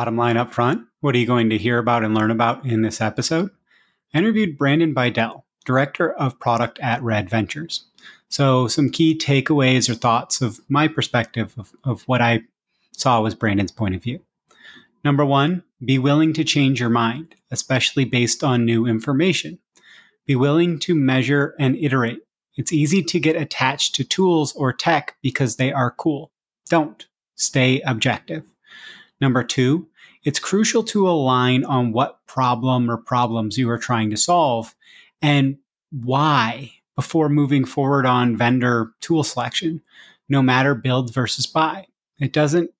Bottom line up front, what are you going to hear about and learn about in this episode? I interviewed Brandon Beidel, Director of Product at Red Ventures. So, some key takeaways or thoughts of my perspective of, of what I saw was Brandon's point of view. Number one, be willing to change your mind, especially based on new information. Be willing to measure and iterate. It's easy to get attached to tools or tech because they are cool. Don't. Stay objective. Number two, it's crucial to align on what problem or problems you are trying to solve and why before moving forward on vendor tool selection, no matter build versus buy. It doesn't,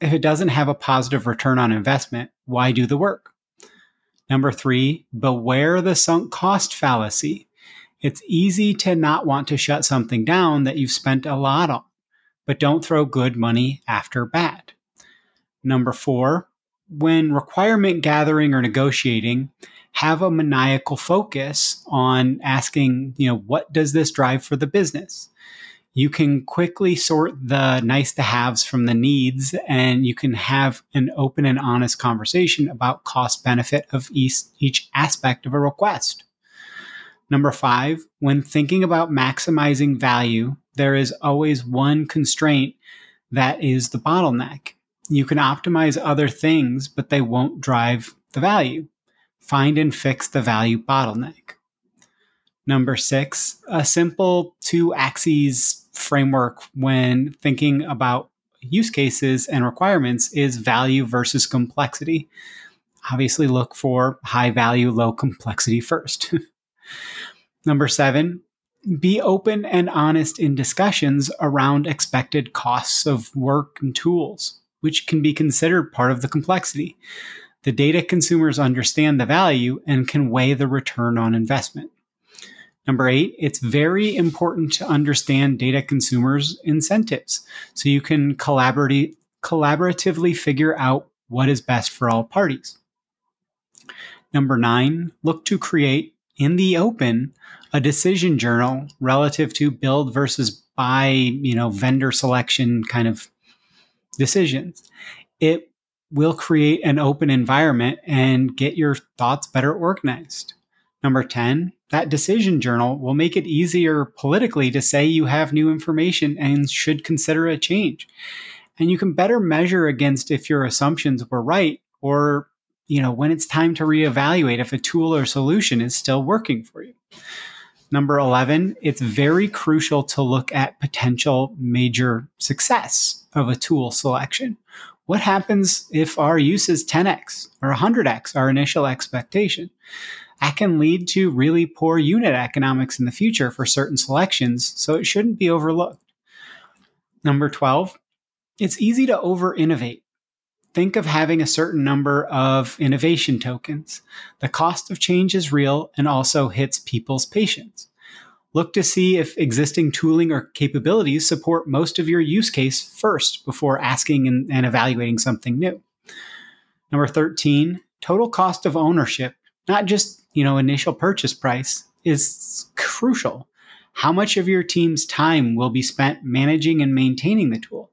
if it doesn't have a positive return on investment, why do the work? Number three, beware the sunk cost fallacy. It's easy to not want to shut something down that you've spent a lot on, but don't throw good money after bad. Number four, when requirement gathering or negotiating, have a maniacal focus on asking, you know, what does this drive for the business? You can quickly sort the nice to haves from the needs, and you can have an open and honest conversation about cost benefit of each, each aspect of a request. Number five, when thinking about maximizing value, there is always one constraint that is the bottleneck you can optimize other things, but they won't drive the value. Find and fix the value bottleneck. Number six, a simple two axes framework when thinking about use cases and requirements is value versus complexity. Obviously, look for high value, low complexity first. Number seven, be open and honest in discussions around expected costs of work and tools which can be considered part of the complexity. The data consumers understand the value and can weigh the return on investment. Number eight, it's very important to understand data consumers' incentives so you can collaborate, collaboratively figure out what is best for all parties. Number nine, look to create in the open a decision journal relative to build versus buy, you know, vendor selection kind of decisions. It will create an open environment and get your thoughts better organized. Number 10, that decision journal will make it easier politically to say you have new information and should consider a change. And you can better measure against if your assumptions were right or you know when it's time to reevaluate if a tool or solution is still working for you. Number 11, it's very crucial to look at potential major success of a tool selection. What happens if our use is 10x or 100x our initial expectation? That can lead to really poor unit economics in the future for certain selections, so it shouldn't be overlooked. Number 12, it's easy to over innovate think of having a certain number of innovation tokens. The cost of change is real and also hits people's patience. Look to see if existing tooling or capabilities support most of your use case first before asking and, and evaluating something new. Number 13, total cost of ownership, not just, you know, initial purchase price, is crucial. How much of your team's time will be spent managing and maintaining the tool?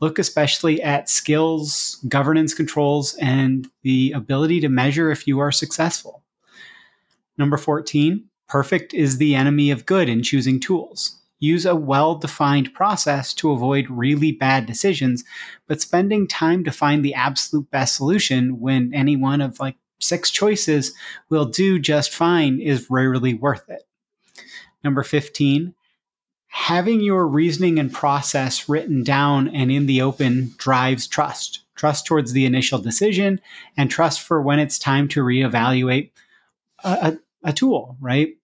Look especially at skills, governance controls, and the ability to measure if you are successful. Number 14, perfect is the enemy of good in choosing tools. Use a well defined process to avoid really bad decisions, but spending time to find the absolute best solution when any one of like six choices will do just fine is rarely worth it. Number 15, having your reasoning and process written down and in the open drives trust. Trust towards the initial decision and trust for when it's time to reevaluate a, a, a tool right?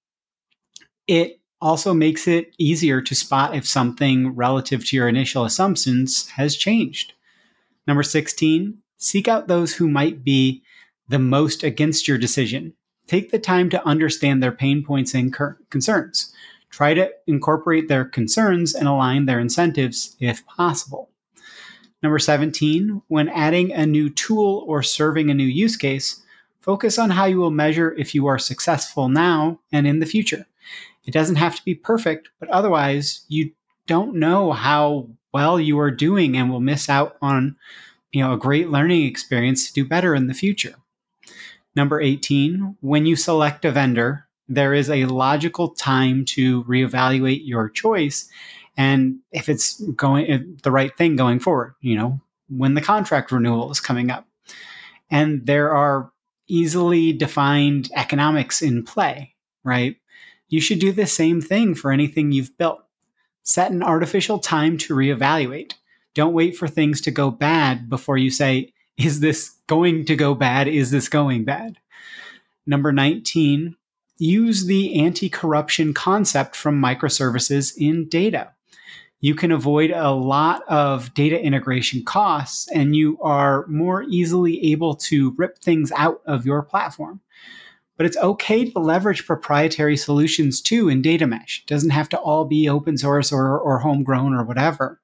It also makes it easier to spot if something relative to your initial assumptions has changed. Number 16 seek out those who might be the most against your decision. Take the time to understand their pain points and concerns Try to incorporate their concerns and align their incentives if possible. Number 17, when adding a new tool or serving a new use case, focus on how you will measure if you are successful now and in the future. It doesn't have to be perfect, but otherwise, you don't know how well you are doing and will miss out on you know a great learning experience to do better in the future. Number 18, when you select a vendor, there is a logical time to reevaluate your choice and if it's going the right thing going forward you know when the contract renewal is coming up. And there are easily defined economics in play right? You should do the same thing for anything you've built. Set an artificial time to reevaluate. Don't wait for things to go bad before you say is this going to go bad? Is this going bad? Number 19 use the anti corruption concept from microservices in data. You can avoid a lot of data integration costs and you are more easily able to rip things out of your platform. But it's okay to leverage proprietary solutions too in data mesh. It doesn't have to all be open source or, or homegrown or whatever.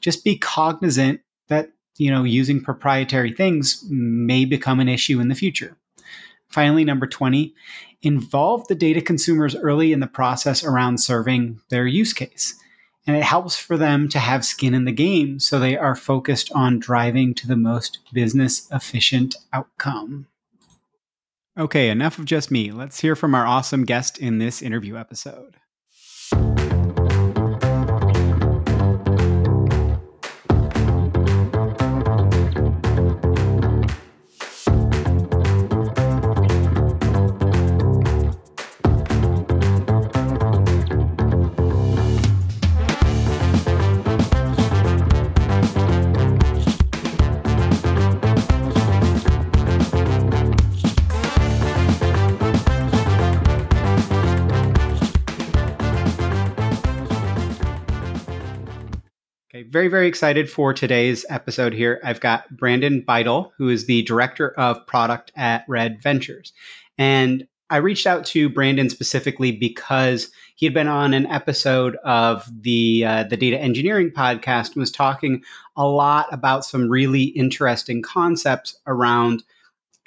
Just be cognizant that you know using proprietary things may become an issue in the future. Finally, number 20, involve the data consumers early in the process around serving their use case. And it helps for them to have skin in the game so they are focused on driving to the most business efficient outcome. Okay, enough of just me. Let's hear from our awesome guest in this interview episode. Very, very excited for today's episode here. I've got Brandon Beidel, who is the director of product at Red Ventures. And I reached out to Brandon specifically because he had been on an episode of the uh, the data engineering podcast and was talking a lot about some really interesting concepts around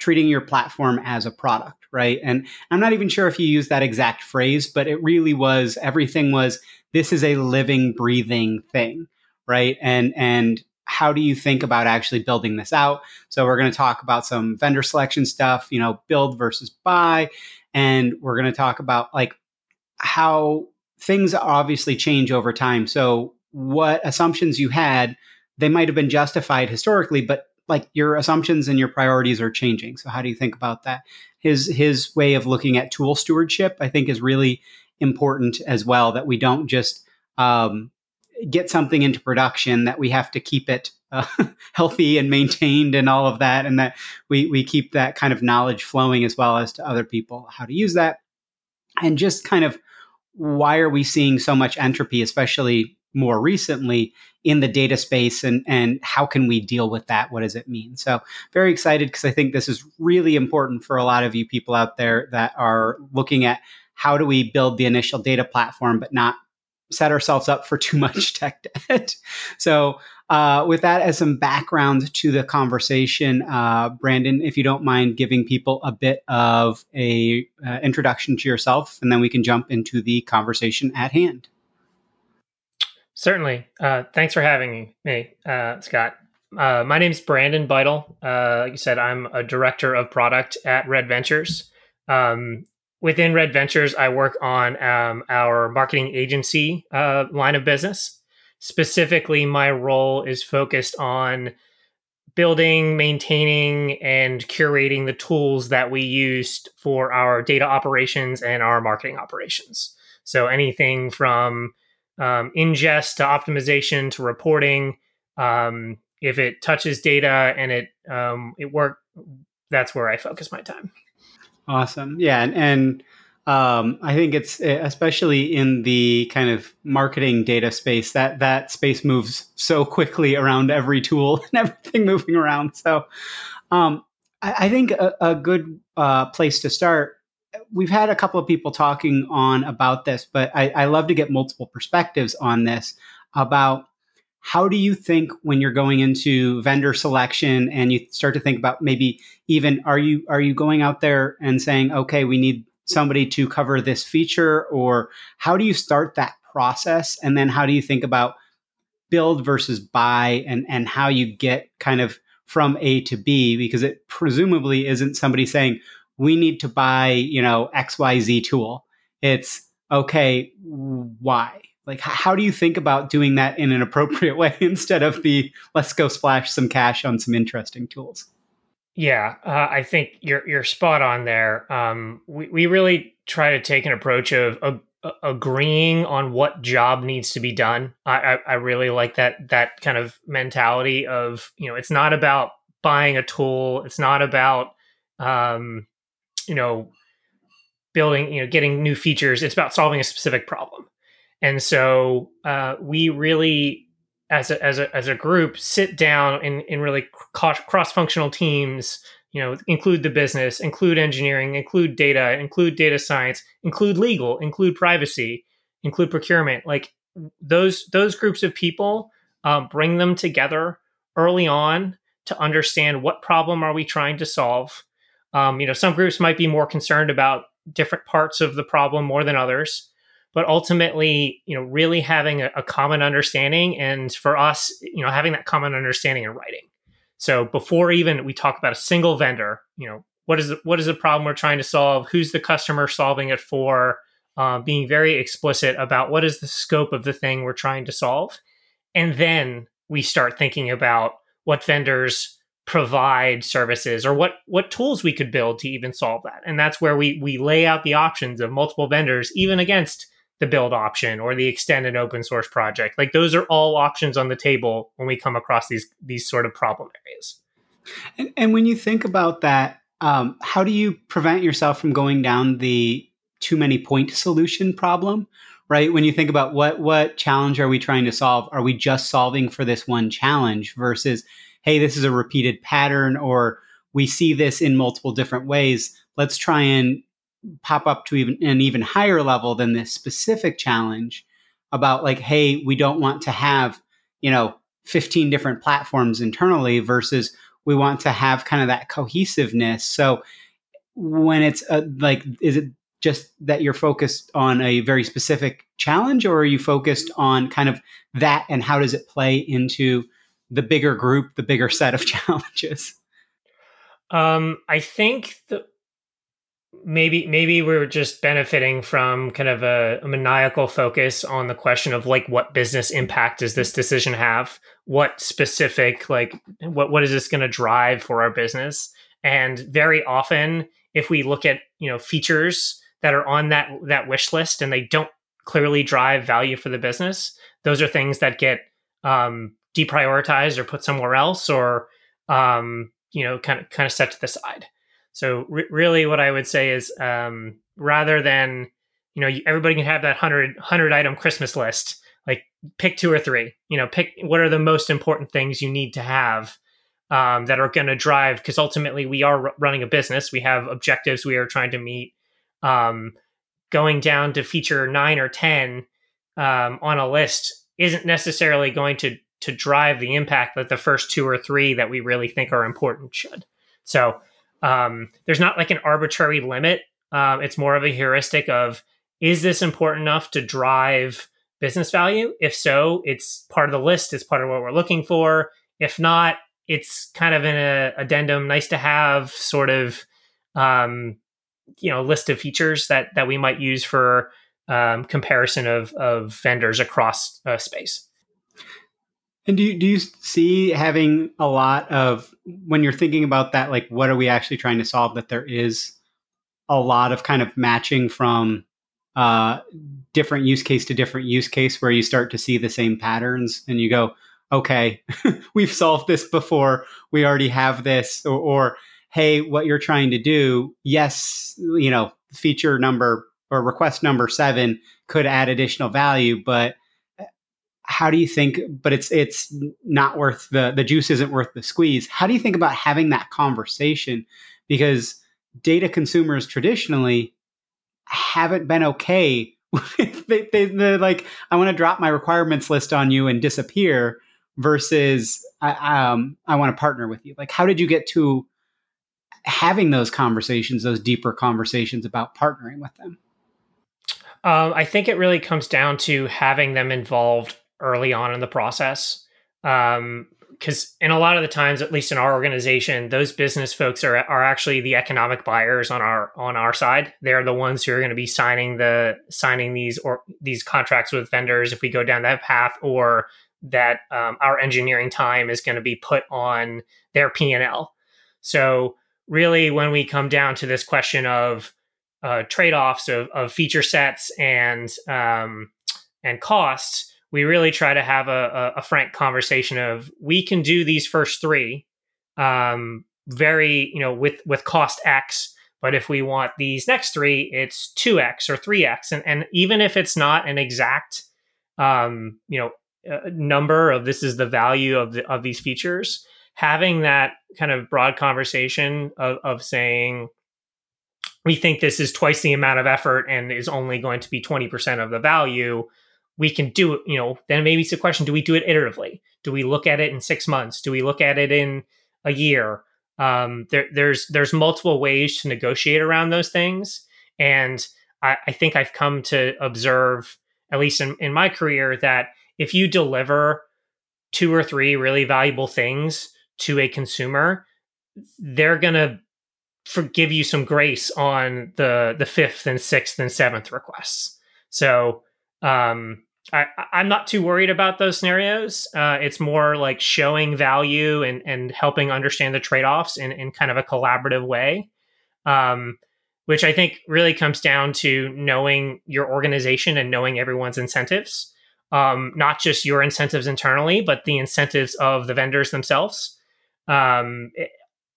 treating your platform as a product, right? And I'm not even sure if he used that exact phrase, but it really was everything was this is a living, breathing thing right? And and how do you think about actually building this out? So we're going to talk about some vendor selection stuff, you know, build versus buy, and we're going to talk about like how things obviously change over time. So what assumptions you had, they might have been justified historically, but like your assumptions and your priorities are changing. So how do you think about that? His his way of looking at tool stewardship, I think, is really important as well that we don't just um, get something into production that we have to keep it uh, healthy and maintained and all of that and that we we keep that kind of knowledge flowing as well as to other people how to use that. And just kind of why are we seeing so much entropy especially more recently in the data space and and how can we deal with that? What does it mean? So very excited because i think this is really important for a lot of you people out there that are looking at how do we build the initial data platform but not set ourselves up for too much tech debt so uh, with that as some background to the conversation uh, brandon if you don't mind giving people a bit of a uh, introduction to yourself and then we can jump into the conversation at hand Certainly. Uh, thanks for having me, uh, Scott. Uh, my name is Brandon Beidel. Uh, like you said, I'm a director of product at Red Ventures. Um, within Red Ventures, I work on um, our marketing agency uh, line of business. Specifically, my role is focused on building, maintaining, and curating the tools that we use for our data operations and our marketing operations. So anything from um, ingest to optimization to reporting. Um, if it touches data and it um, it work, that's where I focus my time. Awesome, yeah, and, and um, I think it's especially in the kind of marketing data space that that space moves so quickly around every tool and everything moving around. So um, I, I, think a, a good uh, place to start we've had a couple of people talking on about this, but I, I love to get multiple perspectives on this about how do you think when you're going into vendor selection and you start to think about maybe even are you are you going out there and saying okay we need somebody to cover this feature or how do you start that process and then how do you think about build versus buy and and how you get kind of from A to B because it presumably isn't somebody saying we need to buy, you know, XYZ tool. It's okay, why? Like, how do you think about doing that in an appropriate way instead of the let's go splash some cash on some interesting tools? Yeah, uh, I think you're you're spot on there. Um, we we really try to take an approach of agreeing on what job needs to be done. I, I, I really like that that kind of mentality of you know it's not about buying a tool. It's not about um, you know, building, you know, getting new features. It's about solving a specific problem. And so uh, we really, as a, as a, as a group, sit down in, in really cross functional teams, you know, include the business, include engineering, include data, include data science, include legal, include privacy, include procurement. Like those, those groups of people, um, bring them together early on to understand what problem are we trying to solve um, you know, some groups might be more concerned about different parts of the problem more than others, but ultimately, you know, really having a, a common understanding, and for us, you know, having that common understanding in writing. So before even we talk about a single vendor, you know, what is the, what is the problem we're trying to solve? Who's the customer solving it for? Um, being very explicit about what is the scope of the thing we're trying to solve, and then we start thinking about what vendors provide services or what what tools we could build to even solve that and that's where we we lay out the options of multiple vendors even against the build option or the extended open source project. Like those are all options on the table when we come across these these sort of problem areas. And, and when you think about that um, how do you prevent yourself from going down the too many point solution problem right? When you think about what what challenge are we trying to solve? Are we just solving for this one challenge versus hey, this is a repeated pattern, or we see this in multiple different ways. Let's try and pop up to even an even higher level than this specific challenge about like, hey, we don't want to have, you know, 15 different platforms internally versus we want to have kind of that cohesiveness. So when it's uh, like, is it just that you're focused on a very specific challenge or are you focused on kind of that and how does it play into the bigger group, the bigger set of challenges? Um, I think that maybe maybe we're just benefiting from kind of a, a, maniacal focus on the question of like what business impact does this decision have? What specific like what what is this going to drive for our business? And very often, if we look at you know features that are on that that wish list and they don't clearly drive value for the business, those are things that get um, deprioritized or put somewhere else, or um, you know, kind of kind of set to the side. So re- really, what I would say is um, rather than you know everybody can have that 100, 100 item Christmas list, like pick two or three. You know, pick what are the most important things you need to have um, that are going to drive because ultimately we are r- running a business. We have objectives we are trying to meet. Um, going down to feature nine or ten um, on a list isn't necessarily going to to drive the impact that the first two or three that we really think are important should. So um, there's not like an arbitrary limit. Um, it's more of a heuristic of is this important enough to drive business value? If so, it's part of the list. It's part of what we're looking for. If not, it's kind of an addendum, nice to have sort of um, you know list of features that that we might use for um, comparison of of vendors across a space. And do you, do you see having a lot of when you're thinking about that, like what are we actually trying to solve? That there is a lot of kind of matching from uh, different use case to different use case, where you start to see the same patterns, and you go, okay, we've solved this before. We already have this, or, or hey, what you're trying to do, yes, you know, feature number or request number seven could add additional value, but how do you think but it's it's not worth the the juice isn't worth the squeeze. How do you think about having that conversation? Because data consumers traditionally haven't been okay they, they, they're like i want to drop my requirements list on you and disappear versus i um i want to partner with you. Like how did you get to having those conversations those deeper conversations about partnering with them? Um, I think it really comes down to having them involved early on in the process. Um, because in a lot of the times, at least in our organization, those business folks are are actually the economic buyers on our on our side. They're the ones who are going to be signing the signing these or these contracts with vendors if we go down that path, or that um, our engineering time is going to be put on their P and L. So really, when we come down to this question of uh, trade offs of, of feature sets and um, and costs, we really try to have a, a, frank conversation of we can do these first three um, very you know with with cost x but if we want these next three it's 2x or 3x and, and even if it's not an exact um, you know uh, number of this is the value of the, of these features having that kind of broad conversation of, of saying we think this is twice the amount of effort and is only going to be 20% of the value we can do it, you know, then maybe it's a question do we do it iteratively? Do we look at it in six months? Do we look at it in a year? Um, there, there's there's multiple ways to negotiate around those things, and I, I think I've come to observe, at least in, in my career, that if you deliver two or three really valuable things to a consumer, they're gonna forgive you some grace on the the fifth and sixth and seventh requests. So um, I, I'm not too worried about those scenarios. Uh, it's more like showing value and, and helping understand the trade offs in, in kind of a collaborative way, um, which I think really comes down to knowing your organization and knowing everyone's incentives, um, not just your incentives internally, but the incentives of the vendors themselves. Um, it,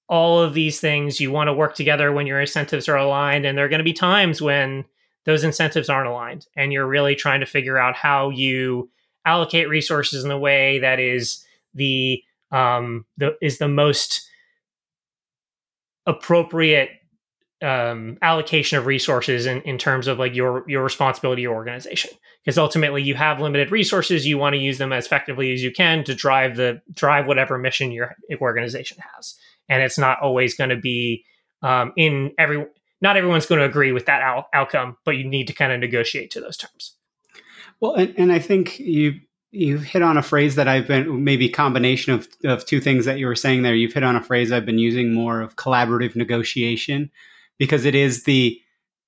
all of these things you want to work together when your incentives are aligned, and there are going to be times when those incentives aren't aligned and you're really trying to figure out how you allocate resources in a way that is the um the is the most appropriate um, allocation of resources in, in terms of like your your responsibility your organization. Because ultimately you have limited resources you want to use them as effectively as you can to drive the drive whatever mission your organization has. And it's not always going to be um, in every not everyone's going to agree with that out- outcome, but you need to kind of negotiate to those terms. Well, and, and I think you you've hit on a phrase that I've been maybe combination of of two things that you were saying there. You've hit on a phrase I've been using more of collaborative negotiation because it is the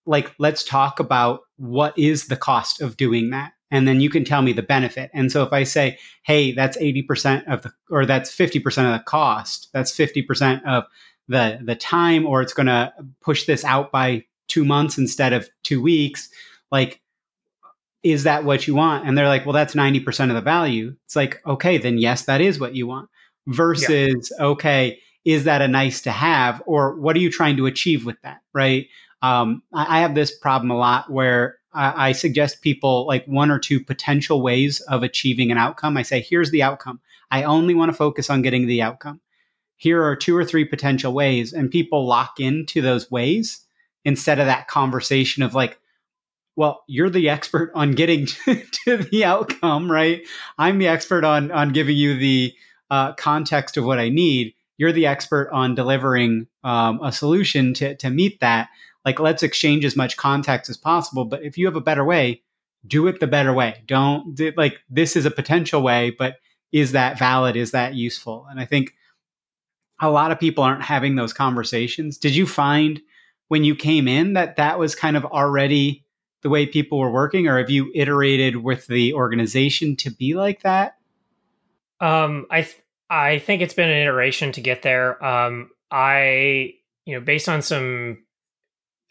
like let's talk about what is the cost of doing that and then you can tell me the benefit. And so if I say, "Hey, that's 80% of the or that's 50% of the cost, that's 50% of the the time or it's going to push this out by two months instead of two weeks like is that what you want? And they're like well that's 90% of the value. It's like okay then yes that is what you want. Versus yeah. okay is that a nice to have? Or what are you trying to achieve with that? Right? Um, I, I, have this problem a lot where I, I suggest people like one or two potential ways of achieving an outcome. I say here's the outcome. I only want to focus on getting the outcome here are two or three potential ways. And people lock into those ways instead of that conversation of like well you're the expert on getting to, the outcome right? I'm the expert on on giving you the uh, context of what i need. You're the expert on delivering um, a solution to, to meet that. Like let's exchange as much context as possible. But if you have a better way do it the better way. Don't like this is a potential way but is that valid? Is that useful? And i think a lot of people aren't having those conversations. Did you find when you came in that that was kind of already the way people were working, or have you iterated with the organization to be like that? Um, I th- I think it's been an iteration to get there. Um, I you know based on some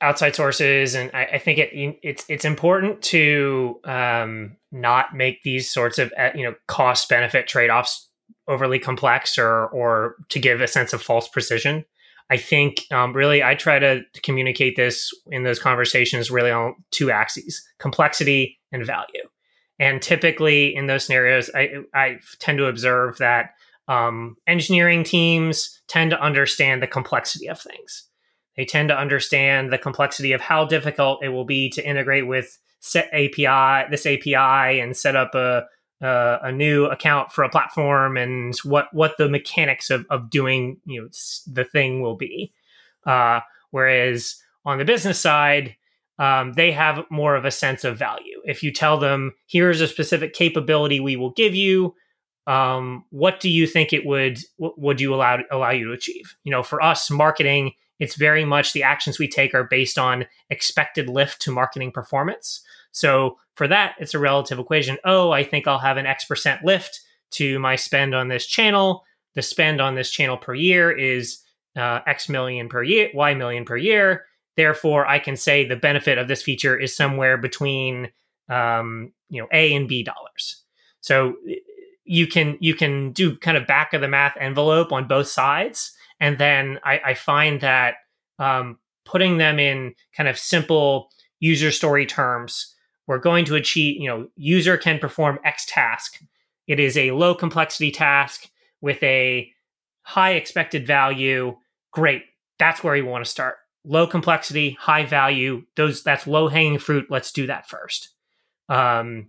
outside sources, and I, I think it it's it's important to um, not make these sorts of uh, you know cost benefit trade offs overly complex or or to give a sense of false precision. I think um, really I try to communicate this in those conversations really on two axes: complexity and value. And typically in those scenarios, I, I tend to observe that um, engineering teams tend to understand the complexity of things. They tend to understand the complexity of how difficult it will be to integrate with set API, this API, and set up a uh, a new account for a platform and what what the mechanics of, of doing you know the thing will be. Uh, whereas on the business side um, they have more of a sense of value. If you tell them here's a specific capability we will give you um, what do you think it would would you allow allow you to achieve? You know for us marketing it's very much the actions we take are based on expected lift to marketing performance so for that, it's a relative equation. Oh, I think I'll have an X percent lift to my spend on this channel. The spend on this channel per year is uh, X million per year, Y million per year. Therefore, I can say the benefit of this feature is somewhere between um, you know A and B dollars. So you can you can do kind of back of the math envelope on both sides, and then I, I find that um, putting them in kind of simple user story terms we're going to achieve, you know, user can perform X task. It is a low complexity task with a high expected value. Great. That's where you want to start. Low complexity, high value. Those that's low hanging fruit. Let's do that first. Um,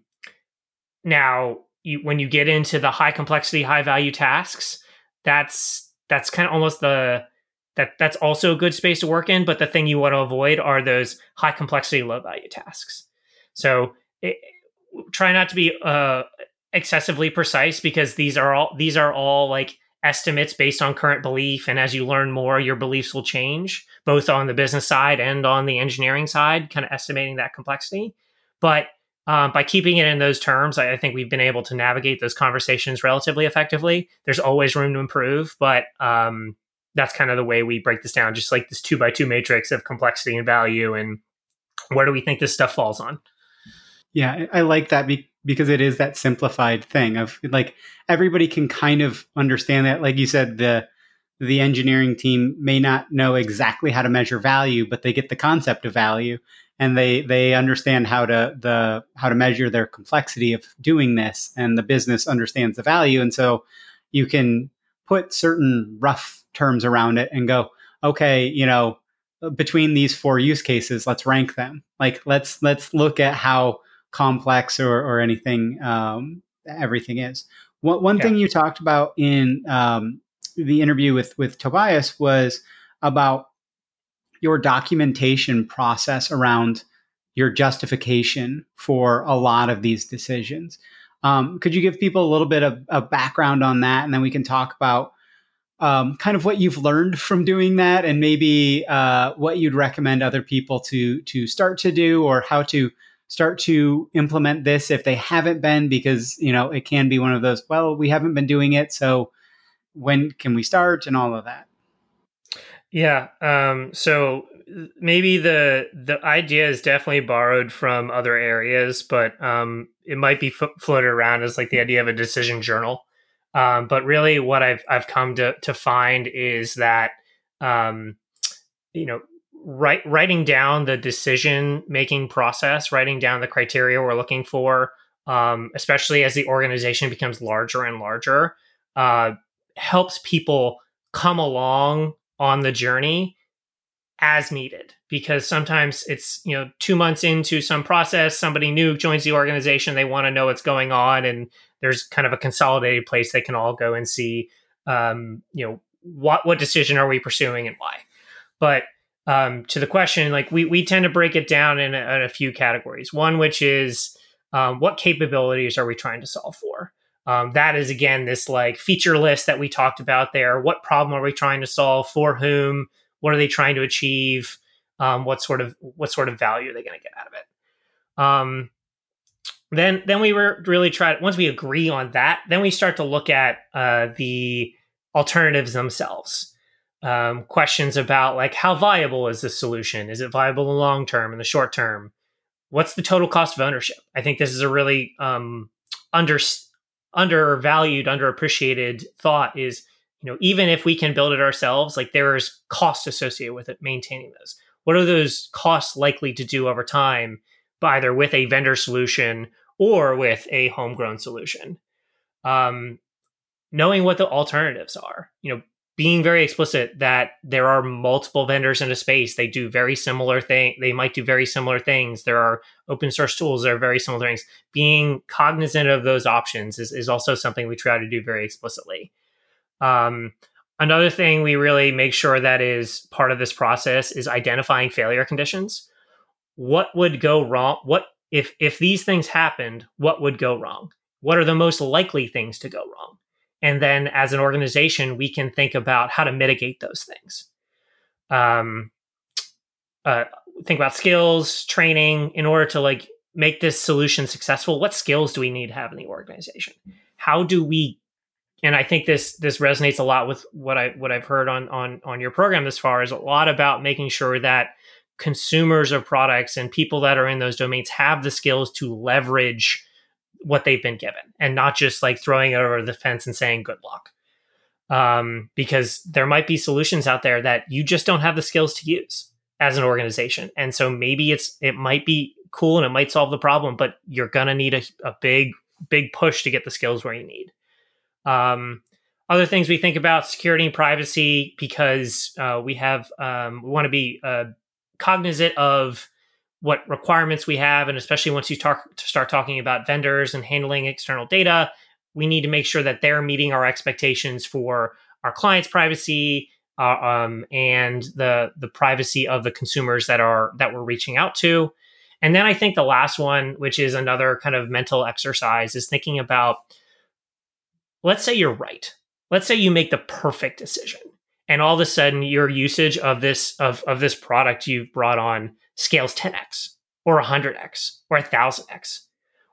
now, you, when you get into the high complexity, high value tasks, that's that's kind of almost the that that's also a good space to work in. But the thing you want to avoid are those high complexity, low value tasks. So it, try not to be uh, excessively precise because these are all these are all like estimates based on current belief and as you learn more your beliefs will change both on the business side and on the engineering side kind of estimating that complexity. But um, by keeping it in those terms I, I, think we've been able to navigate those conversations relatively effectively. There's always room to improve but um, that's kind of the way we break this down just like this two by two matrix of complexity and value and where do we think this stuff falls on yeah, I like that be- because it is that simplified thing of like everybody can kind of understand that. Like you said, the the engineering team may not know exactly how to measure value, but they get the concept of value and they they understand how to the how to measure their complexity of doing this and the business understands the value and so you can put certain rough terms around it and go okay you know between these four use cases let's rank them like let's let's look at how complex or, or anything um, everything is. One, one yeah. thing you talked about in um, the interview with with Tobias was about your documentation process around your justification for a lot of these decisions. Um, could you give people a little bit of, of, background on that, and then we can talk about um, kind of what you've learned from doing that, and maybe uh, what you'd recommend other people to to start to do, or how to start to implement this if they haven't been because you know it can be one of those well we haven't been doing it so when can we start and all of that yeah um, so maybe the the idea is definitely borrowed from other areas, but um, it might be f- floated around as like the idea of a decision journal. Um, but really, what I've I've come to to find is that um, you know write, writing down the decision making process, writing down the criteria we're looking for, um, especially as the organization becomes larger and larger, uh, helps people come along on the journey as needed. Because sometimes it's you know two months into some process somebody new joins the organization they want to know what's going on and there's kind of a consolidated place they can all go and see um, you know what what decision are we pursuing and why. But um, to the question like we we tend to break it down in a, in a few categories one which is um, what capabilities are we trying to solve for um, that is again this like feature list that we talked about there what problem are we trying to solve for whom what are they trying to achieve? Um, what sort of what sort of value are they going to get out of it? Um, then then we were really try once we agree on that, then we start to look at uh, the alternatives themselves. Um, questions about like how viable is this solution? Is it viable in the long term, in the short term? What's the total cost of ownership? I think this is a really um, under undervalued, underappreciated thought. Is you know, even if we can build it ourselves, like there is cost associated with it maintaining those. What are those costs likely to do over time, either with a vendor solution or with a homegrown solution? Um, knowing what the alternatives are, you know, being very explicit that there are multiple vendors in a space. They do very similar thing. They might do very similar things. There are open source tools that are very similar things. Being cognizant of those options is, is also something we try to do very explicitly. Um, another thing we really make sure that is part of this process is identifying failure conditions. What would go wrong? What if if these things happened? What would go wrong? What are the most likely things to go wrong? And then, as an organization, we can think about how to mitigate those things. Um, uh, think about skills, training, in order to like make this solution successful. What skills do we need to have in the organization? How do we and I think this this resonates a lot with what I what I've heard on on on your program this far is a lot about making sure that consumers of products and people that are in those domains have the skills to leverage what they've been given and not just like throwing it over the fence and saying good luck. Um, because there might be solutions out there that you just don't have the skills to use as an organization. And so maybe it's it might be cool and it might solve the problem but you're gonna need a, a big big push to get the skills where you need. Um, other things we think about security and privacy because uh, we have um, we want to be uh, cognizant of what requirements we have, and especially once you talk, start talking about vendors and handling external data, we need to make sure that they're meeting our expectations for our clients' privacy uh, um, and the the privacy of the consumers that are that we're reaching out to. And then I think the last one, which is another kind of mental exercise, is thinking about let's say you're right. Let's say you make the perfect decision and all of a sudden your usage of this of, of this product you've brought on scales 10x or 100x or 1000x.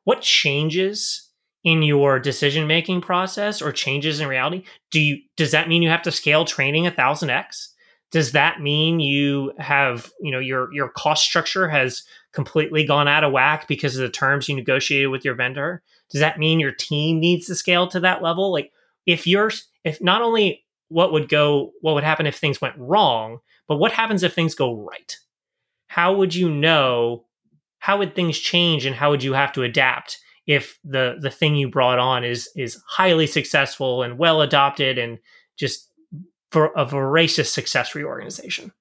What changes in your decision making process or changes in reality? Do you does that mean you have to scale training 1000x? Does that mean you have, you know, your your cost structure has completely gone out of whack because of the terms you negotiated with your vendor? Does that mean your team needs to scale to that level? Like if you're if not only what would go what would happen if things went wrong, but what happens if things go right? How would you know how would things change and how would you have to adapt if the the thing you brought on is is highly successful and well adopted and just for a voracious success reorganization?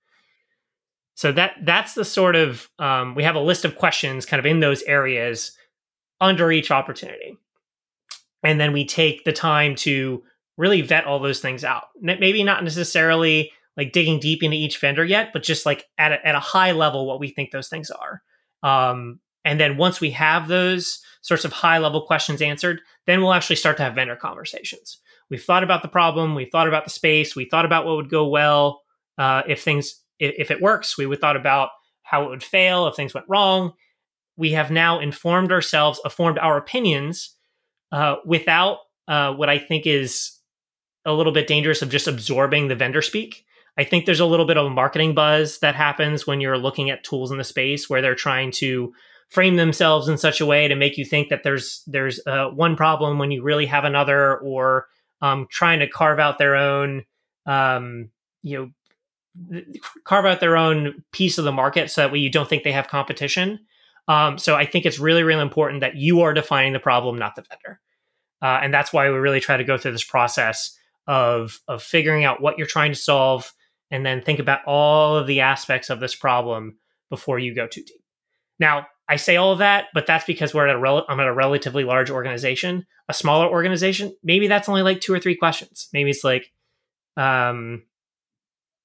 So that that's the sort of um, we have a list of questions kind of in those areas under each opportunity. And then we take the time to really vet all those things out. Maybe not necessarily like digging deep into each vendor yet, but just like at a, at a high level, what we think those things are. Um, and then once we have those sorts of high level questions answered, then we'll actually start to have vendor conversations. We've thought about the problem, we've thought about the space, we thought about what would go well uh, if things if, if it works. We would thought about how it would fail if things went wrong, we have now informed ourselves, formed our opinions uh, without uh, what I think is a little bit dangerous of just absorbing the vendor speak. I think there's a little bit of a marketing buzz that happens when you're looking at tools in the space where they're trying to frame themselves in such a way to make you think that there's there's uh, one problem when you really have another, or um, trying to carve out their own um, you know carve out their own piece of the market so that way you don't think they have competition. Um, so I think it's really really important that you are defining the problem, not the vendor, uh, and that's why we really try to go through this process of of figuring out what you're trying to solve and then think about all of the aspects of this problem before you go too deep. Now, I say all of that, but that's because we're at a rel- I'm at a relatively large organization. A smaller organization, maybe that's only like two or three questions. Maybe it's like, um,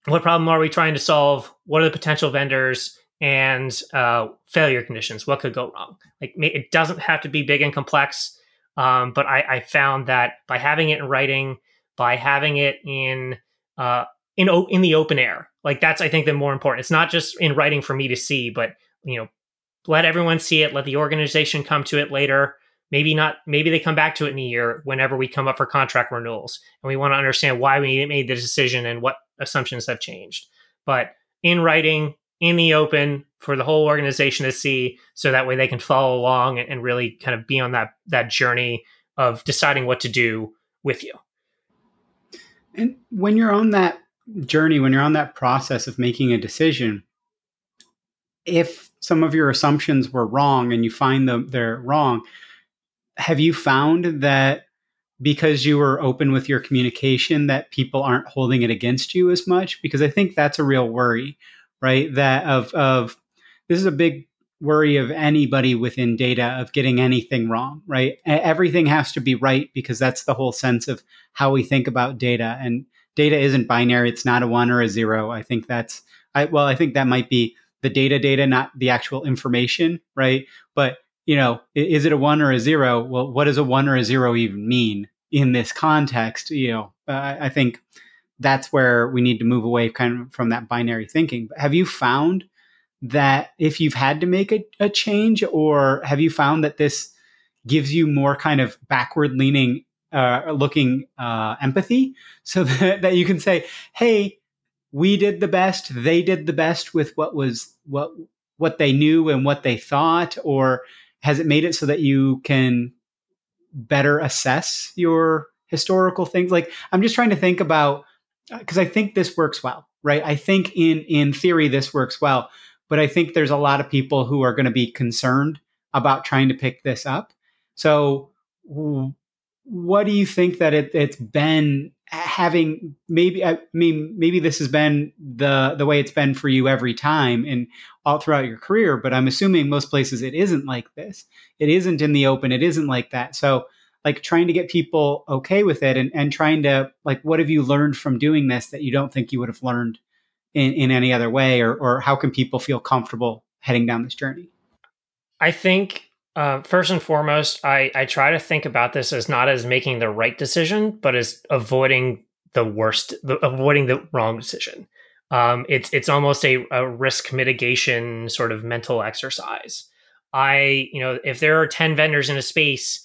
what problem are we trying to solve? What are the potential vendors and uh, failure conditions? What could go wrong? Like, it doesn't have to be big and complex, um, but I, I, found that by having it in writing, by having it in uh, in in the open air, like that's I think the more important. It's not just in writing for me to see, but you know let everyone see it let the organization come to it later. Maybe not maybe they come back to it in a year whenever we come up for contract renewals and we want to understand why we made the decision and what assumptions have changed. But in writing in the open for the whole organization to see so that way they can follow along and really kind of be on that that journey of deciding what to do with you. And when you're on that journey when you're on that process of making a decision if some of your assumptions were wrong and you find them they're wrong, have you found that because you were open with your communication that people aren't holding it against you as much? Because I think that's a real worry, right? That of of this is a big worry of anybody within data of getting anything wrong, right? Everything has to be right because that's the whole sense of how we think about data. And data isn't binary; it's not a one or a zero. I think that's I well, I think that might be the data data, not the actual information, right? But you know, is it a one or a zero? Well, what does a one or a zero even mean in this context? You know, I think that's where we need to move away kind of from that binary thinking. But have you found that if you've had to make a, a change, or have you found that this gives you more kind of backward leaning uh, looking uh, empathy. So that, that you can say, hey, we did the best they did the best with what was what what they knew and what they thought or has it made it so that you can better assess your historical things? Like i'm just trying to think about because i think this works well right? I think in in theory this works well but i think there's a lot of people who are going to be concerned about trying to pick this up. So what do you think that it, it's been having maybe I mean maybe this has been the the way it's been for you every time and all throughout your career but I'm assuming most places it isn't like this. It isn't in the open. It isn't like that. So like trying to get people okay with it and, and trying to like what have you learned from doing this that you don't think you would have learned in, in any other way? Or or how can people feel comfortable heading down this journey? I think uh, first and foremost, I, I try to think about this as not as making the right decision, but as avoiding the worst, the, avoiding the wrong decision. Um, it's it's almost a, a risk mitigation sort of mental exercise. I, you know, if there are ten vendors in a space,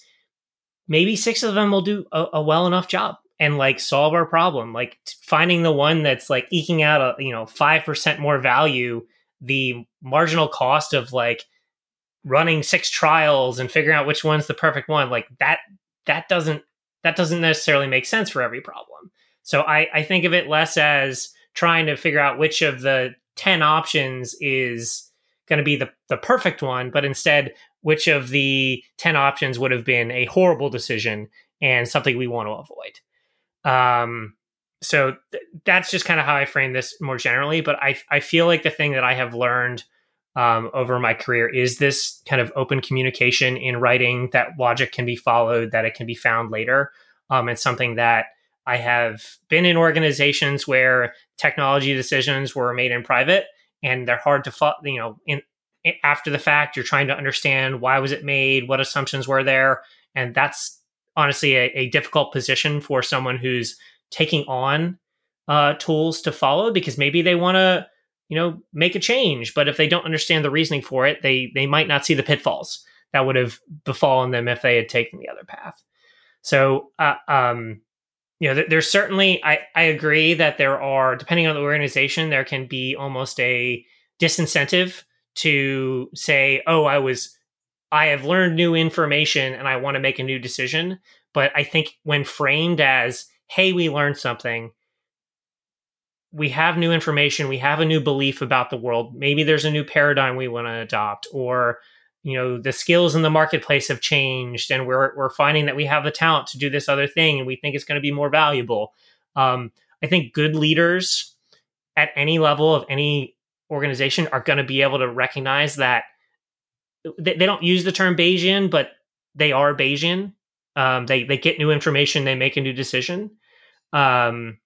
maybe six of them will do a, a well enough job and like solve our problem. Like finding the one that's like eking out a you know five percent more value, the marginal cost of like running six trials and figuring out which one's the perfect one like that that doesn't that doesn't necessarily make sense for every problem. So i i think of it less as trying to figure out which of the 10 options is going to be the, the perfect one but instead which of the 10 options would have been a horrible decision and something we want to avoid. Um so th- that's just kind of how i frame this more generally but i i feel like the thing that i have learned um, over my career is this kind of open communication in writing that logic can be followed, that it can be found later. Um, it's something that I have been in organizations where technology decisions were made in private and they're hard to follow, you know, in, in, after the fact, you're trying to understand why was it made, what assumptions were there. And that's honestly a, a difficult position for someone who's taking on uh, tools to follow because maybe they want to you know make a change but if they don't understand the reasoning for it they they might not see the pitfalls that would have befallen them if they had taken the other path so uh, um you know, there's certainly I I agree that there are depending on the organization there can be almost a disincentive to say, oh, I was I have learned new information and I want to make a new decision. But I think when framed as, hey, we learned something, we have new information, we have a new belief about the world, maybe there's a new paradigm we want to adopt, or you know the skills in the marketplace have changed and we're we're finding that we have the talent to do this other thing and we think it's going to be more valuable. Um, i think good leaders at any level of any organization are going to be able to recognize that they, they, don't use the term bayesian but they are bayesian. Um, they they get new information they make a new decision. Um,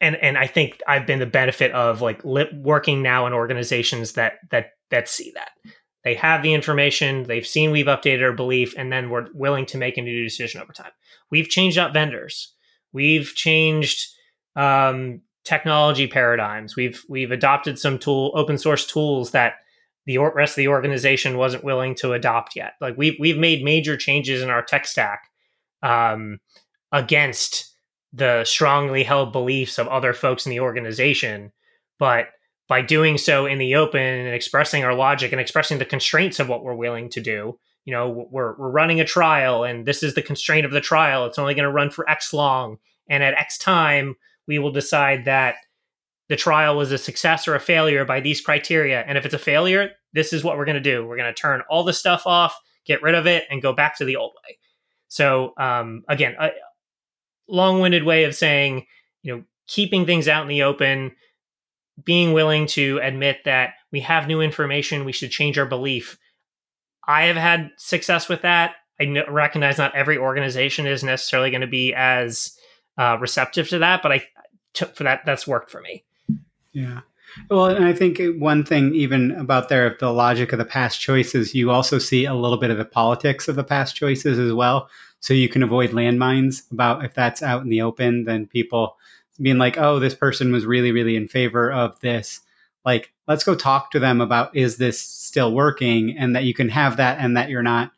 and and i think i've been the benefit of like working now in organizations that that that see that they have the information, they've seen we've updated our belief, and then we're willing to make a new decision over time. We've changed out vendors. We've changed um, technology paradigms. We've we've adopted some tool open source tools that the rest of the organization wasn't willing to adopt yet. Like we've we've made major changes in our tech stack um, against the strongly held beliefs of other folks in the organization, but by doing so in the open and expressing our logic and expressing the constraints of what we're willing to do you know we're, we're running a trial and this is the constraint of the trial. It's only going to run for x long. And at x time we will decide that the trial was a success or a failure by these criteria. And if it's a failure this is what we're going to do. We're going to turn all the stuff off get rid of it and go back to the old way. So um, again a long-winded way of saying you know keeping things out in the open being willing to admit that we have new information, we should change our belief. I have had success with that. I recognize not every organization is necessarily going to be as uh, receptive to that, but I took for that. That's worked for me. Yeah. Well, and I think one thing, even about there, the logic of the past choices, you also see a little bit of the politics of the past choices as well. So you can avoid landmines about if that's out in the open, then people being like, oh, this person was really, really in favor of this. Like, let's go talk to them about is this still working and that you can have that and that you're not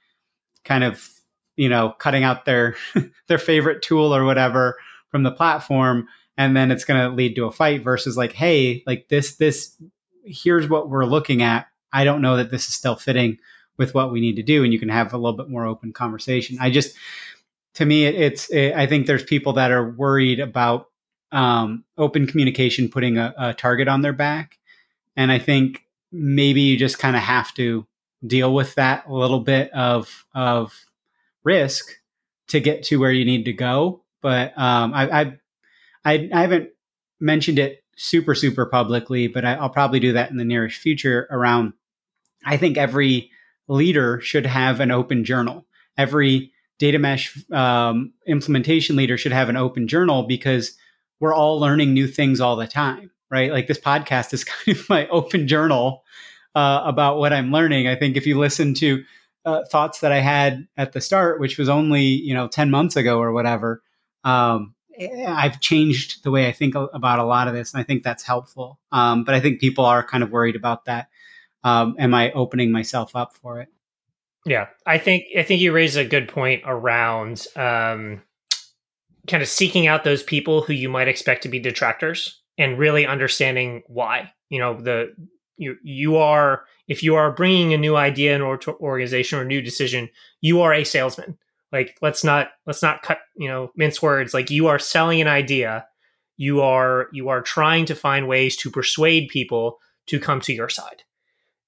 kind of, you know, cutting out their their favorite tool or whatever from the platform and then it's going to lead to a fight versus like, hey, like this this here's what we're looking at. I don't know that this is still fitting with what we need to do and you can have a little bit more open conversation. I just to me it's it, I think there's people that are worried about um, open communication putting a, a target on their back. And I think maybe you just kind of have to deal with that little bit of of risk to get to where you need to go. But um, I, I, I I haven't mentioned it super super publicly, but I, will probably do that in the nearest future. Around, I think every leader should have an open journal. Every data mesh um, implementation leader should have an open journal because we're all learning new things all the time, right? Like this podcast is kind of my open journal uh, about what I'm learning. I think if you listen to uh, thoughts that I had at the start, which was only you know ten months ago or whatever, um, eh, I've changed the way I think about a lot of this, and I think that's helpful. Um, but I think people are kind of worried about that. Um, am I opening myself up for it? Yeah, I think I think you raise a good point around um, kind of seeking out those people who you might expect to be detractors and really understanding why. You know, the you you are if you are bringing a new idea in or organization or new decision, you are a salesman. Like let's not let's not cut you know mince words. Like you are selling an idea. You are you are trying to find ways to persuade people to come to your side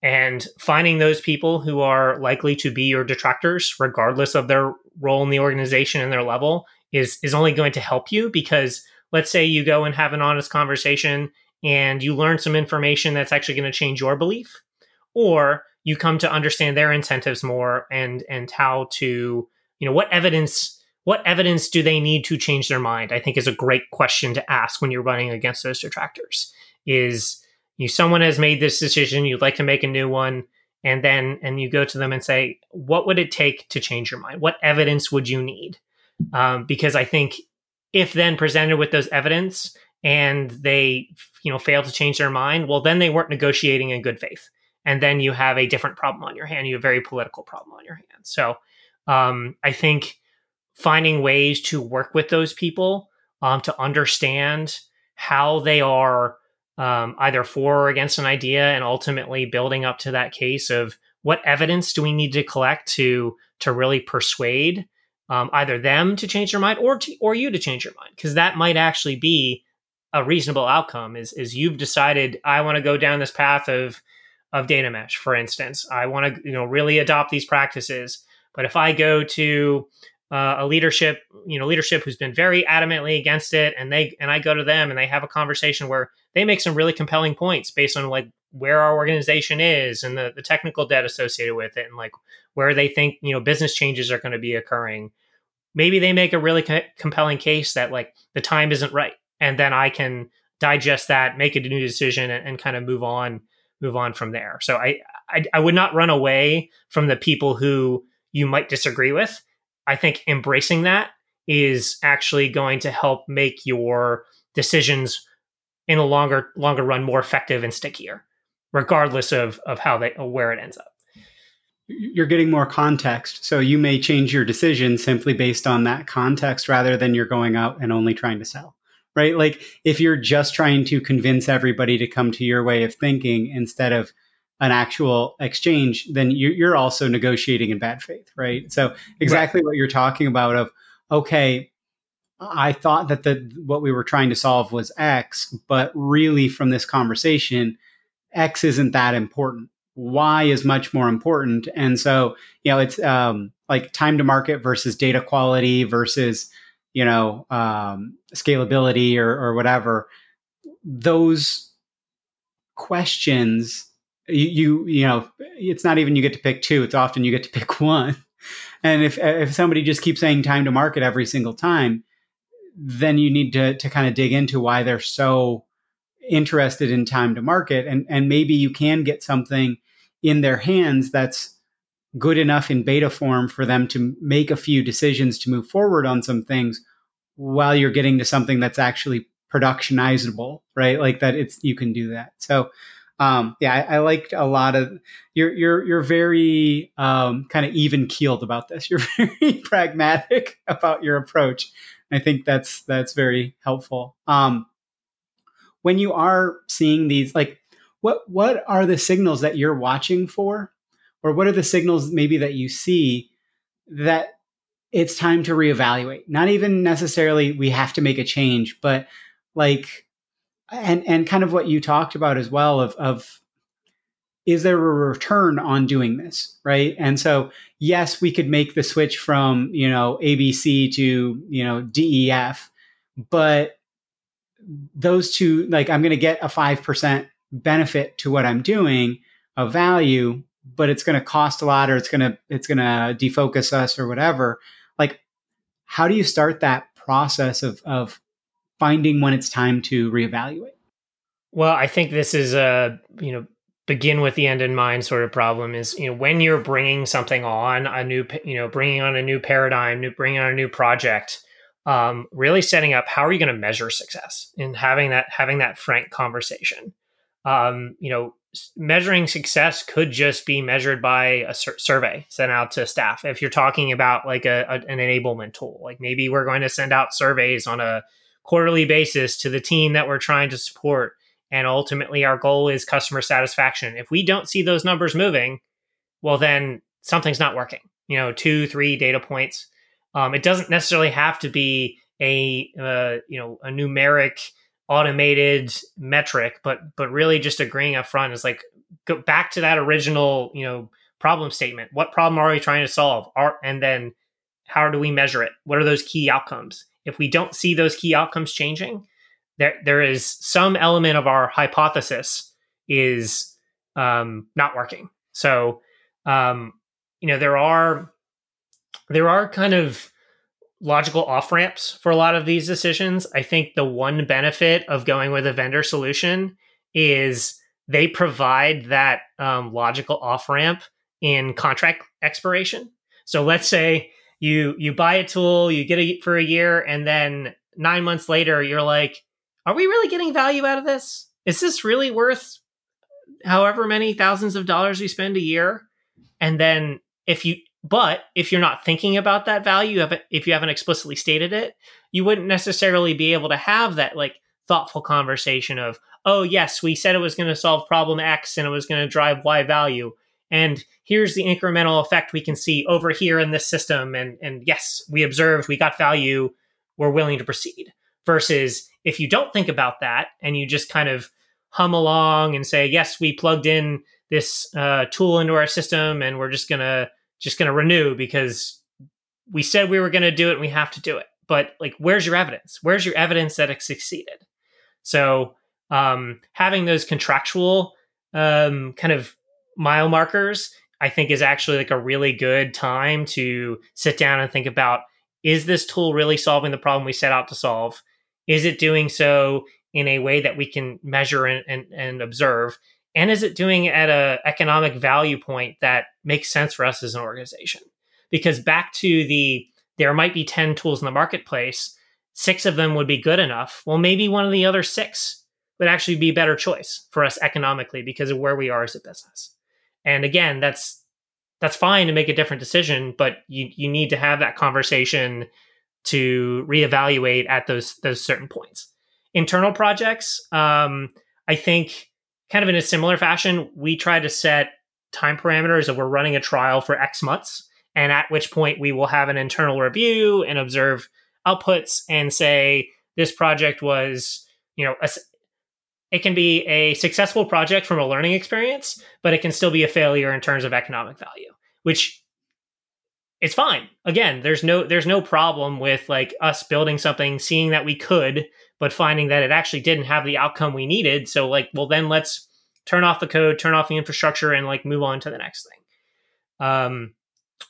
and finding those people who are likely to be your detractors regardless of their role in the organization and their level is is only going to help you because let's say you go and have an honest conversation and you learn some information that's actually going to change your belief or you come to understand their incentives more and and how to you know what evidence what evidence do they need to change their mind i think is a great question to ask when you're running against those detractors is you someone has made this decision you'd like to make a new one and then and you go to them and say what would it take to change your mind what evidence would you need um, because I think if then presented with those evidence and they you know fail to change their mind, well then they weren't negotiating in good faith, and then you have a different problem on your hand. You have a very political problem on your hands. So um, I think finding ways to work with those people um, to understand how they are um, either for or against an idea and ultimately building up to that case of what evidence do we need to collect to to really persuade um, either them to change their mind or to, or you to change your mind? Because that might actually be a reasonable outcome is is you've decided I want to go down this path of of data mesh for instance. I want to you know really adopt these practices but if I go to uh, a leadership, you know, leadership who's been very adamantly against it, and they and I go to them and they have a conversation where they make some really compelling points based on like where our organization is and the, the technical debt associated with it, and like where they think you know business changes are going to be occurring. Maybe they make a really co- compelling case that like the time isn't right, and then I can digest that, make a new decision, and, and kind of move on, move on from there. So I, I I would not run away from the people who you might disagree with I think embracing that is actually going to help make your decisions in the longer longer run more effective and stickier, regardless of of how they where it ends up. You're getting more context, so you may change your decision simply based on that context rather than you're going out and only trying to sell. Right? Like if you're just trying to convince everybody to come to your way of thinking instead of an actual exchange, then you're also negotiating in bad faith, right? So exactly right. what you're talking about of okay, I thought that the what we were trying to solve was X, but really from this conversation, X isn't that important. Y is much more important, and so you know it's um, like time to market versus data quality versus you know um, scalability or, or whatever. Those questions you, you you know it's not even you get to pick two it's often you get to pick one. And if if somebody just keeps saying time to market every single time then you need to to kind of dig into why they're so interested in time to market and and maybe you can get something in their hands that's good enough in beta form for them to make a few decisions to move forward on some things while you're getting to something that's actually productionizable right? Like that it's you can do that. So um, yeah, I, I, liked a lot of you're you're you're very um, kind of even keeled about this. You're very pragmatic about your approach. I think that's that's very helpful. Um, when you are seeing these, like, what what are the signals that you're watching for, or what are the signals maybe that you see that it's time to reevaluate? Not even necessarily we have to make a change, but like and and kind of what you talked about as well of of is there a return on doing this right? And so yes we could make the switch from you know abc to you know def but those two like i'm going to get a 5% benefit to what i'm doing of value but it's going to cost a lot or it's going to it's going to defocus us or whatever. Like how do you start that process of of finding when it's time to reevaluate? Well, I think this is a, you know, begin with the end in mind sort of problem is, you know, when you're bringing something on a new, you know, bringing on a new paradigm, new, bringing on a new project, um, really setting up how are you going to measure success and having that, having that frank conversation. Um, you know, measuring success could just be measured by a sur- survey sent out to staff. If you're talking about like a, a, an enablement tool, like maybe we're going to send out surveys on a quarterly basis to the team that we're trying to support. And ultimately, our goal is customer satisfaction. If we don't see those numbers moving, well, then something's not working. You know, two, three data points. Um, it doesn't necessarily have to be a uh, you know a numeric automated metric, but but really just agreeing up front is like go back to that original you know problem statement. What problem are we trying to solve? Are, and then how do we measure it? What are those key outcomes? If we don't see those key outcomes changing, there there is some element of our hypothesis is um, not working. So um, you know there are there are kind of logical off ramps for a lot of these decisions. I think the one benefit of going with a vendor solution is they provide that um, logical off ramp in contract expiration. So let's say you you buy a tool, you get it for a year, and then nine months later, you're like, are we really getting value out of this? Is this really worth however many thousands of dollars we spend a year? And then if you but if you're not thinking about that value, if you haven't explicitly stated it, you wouldn't necessarily be able to have that like thoughtful conversation of, oh, yes, we said it was going to solve problem X and it was going to drive Y value. And here's the incremental effect we can see over here in this system. And, and yes, we observed, we got value, we're willing to proceed. Versus if you don't think about that and you just kind of hum along and say, yes, we plugged in this uh, tool into our system and we're just to just to renew because we said we were to do it and we have to do it. But like, where's your evidence? Where's your evidence that it succeeded? So um, having those contractual um, kind of mile markers, I think, is actually like a really good time to sit down and think about: Is this tool really solving the problem we set out to solve? Is it doing so in a way that we can measure and, and, and observe? and is it doing at a economic value point that makes sense for us as an organization because back to the there might be 10 tools in the marketplace six of them would be good enough well maybe one of the other six would actually be a better choice for us economically because of where we are as a business and again that's that's fine to make a different decision but you you need to have that conversation to reevaluate at those those certain points. Internal projects um, i think kind of in a similar fashion, we try to set time parameters of we're running a trial for X months, and at which point we will have an internal review and observe outputs and say this project was, you know, it can be a successful project from a learning experience, but it can still be a failure in terms of economic value, which it's fine. Again, there's no there's no problem with like us building something, seeing that we could but finding that it actually didn't have the outcome we needed. So like, well, then let's turn off the code, turn off the infrastructure, and like move on to the next thing. Um,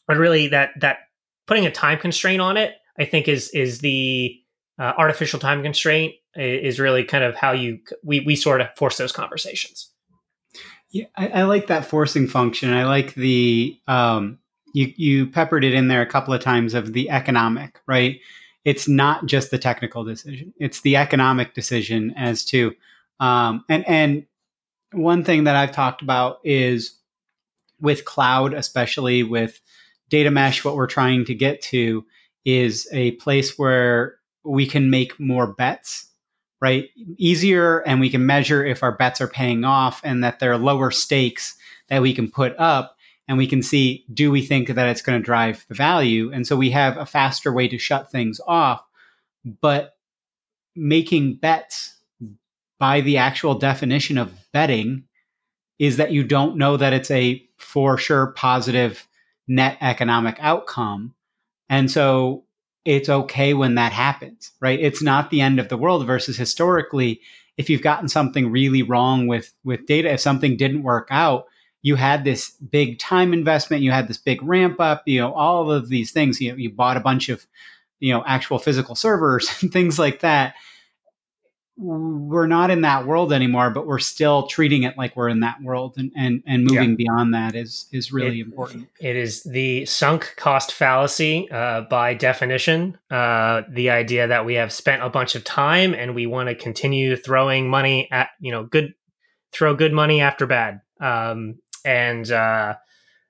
but really, that that putting a time constraint on it, I think, is is the uh, artificial time constraint is really kind of how you we we sort of force those conversations. Yeah, I, I like that forcing function. I like the um, you you peppered it in there a couple of times of the economic right it's not just the technical decision; it's the economic decision as to um, and and one thing that I've talked about is with cloud, especially with data mesh. What we're trying to get to is a place where we can make more bets right easier and we can measure if our bets are paying off and that there are lower stakes that we can put up and we can see do we think that it's going to drive the value? And so we have a faster way to shut things off but making bets by the actual definition of betting is that you don't know that it's a for sure positive net economic outcome. And so it's okay when that happens right it's not the end of the world versus historically if you've gotten something really wrong with with data if something didn't work out you had this big time investment, you had this big ramp up, you know, all of these things. You know, you bought a bunch of, you know, actual physical servers and things like that. We're not in that world anymore, but we're still treating it like we're in that world, and and, and moving yeah. beyond that is is really it, important. It is the sunk cost fallacy uh, by definition. Uh, the idea that we have spent a bunch of time and we want to continue throwing money at you know good throw good money after bad. Um, and uh,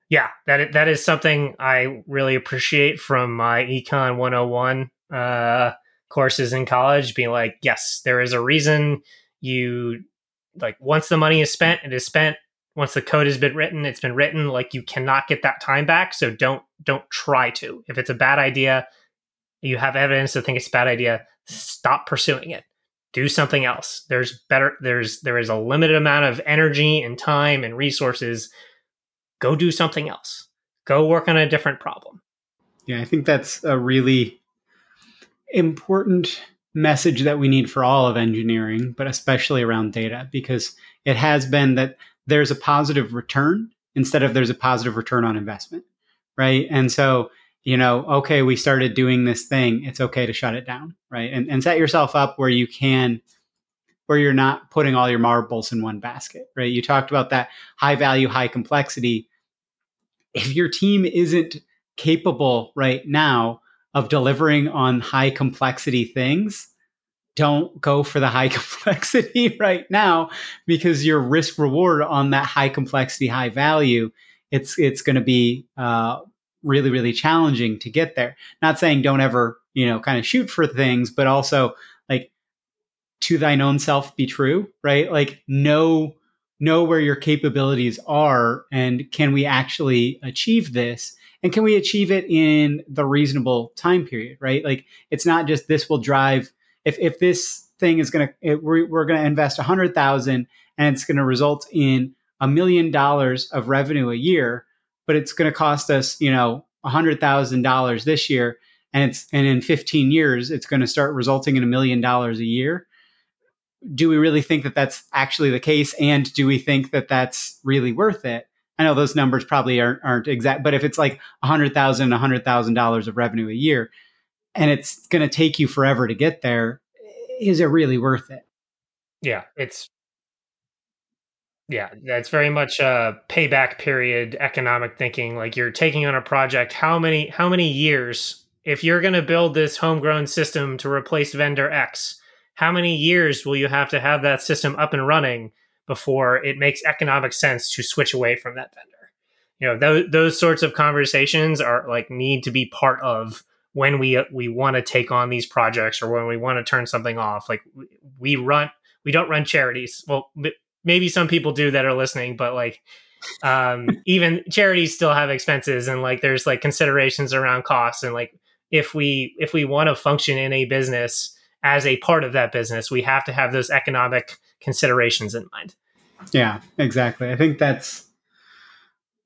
yeah, that that is something I really appreciate from my Econ 101 uh, courses in college. Being like, yes, there is a reason you like once the money is spent, it is spent. Once the code has been written, it's been written. Like you cannot get that time back. So don't don't try to. If it's a bad idea, you have evidence to think it's a bad idea. Stop pursuing it do something else. There's better there's there is a limited amount of energy and time and resources. Go do something else. Go work on a different problem. Yeah, I think that's a really important message that we need for all of engineering, but especially around data because it has been that there's a positive return instead of there's a positive return on investment, right? And so you know, okay, we started doing this thing. It's okay to shut it down, right? And, and set yourself up where you can, where you're not putting all your marbles in one basket, right? You talked about that high value, high complexity. If your team isn't capable right now of delivering on high complexity things, don't go for the high complexity right now because your risk reward on that high complexity, high value, it's it's going to be uh, really really challenging to get there. Not saying don't ever you know kind of shoot for things but also like to thine own self be true right? Like know know where your capabilities are and can we actually achieve this and can we achieve it in the reasonable time period right? Like it's not just this will drive if if this thing is going to we're, we're going to invest a hundred thousand and it's going to result in a million dollars of revenue a year but it's going to cost us you know a hundred thousand dollars this year and it's and in 15 years it's going to start resulting in a million dollars a year. Do we really think that that's actually the case? And do we think that that's really worth it i know those numbers probably aren't, aren't exact but if it's like a hundred thousand a hundred thousand dollars of revenue a year and it's going to take you forever to get there is it really worth it? Yeah it's yeah that's very much a payback period economic thinking like you're taking on a project how many how many years if you're going to build this homegrown system to replace vendor x how many years will you have to have that system up and running before it makes economic sense to switch away from that vendor. You know those, those sorts of conversations are like need to be part of when we we want to take on these projects or when we want to turn something off. Like we run we don't run charities. Well maybe some people do that are listening but like um even charities still have expenses and like there's like considerations around costs and like if we if we want to function in a business as a part of that business, we have to have those economic considerations in mind. Yeah, exactly. I think that's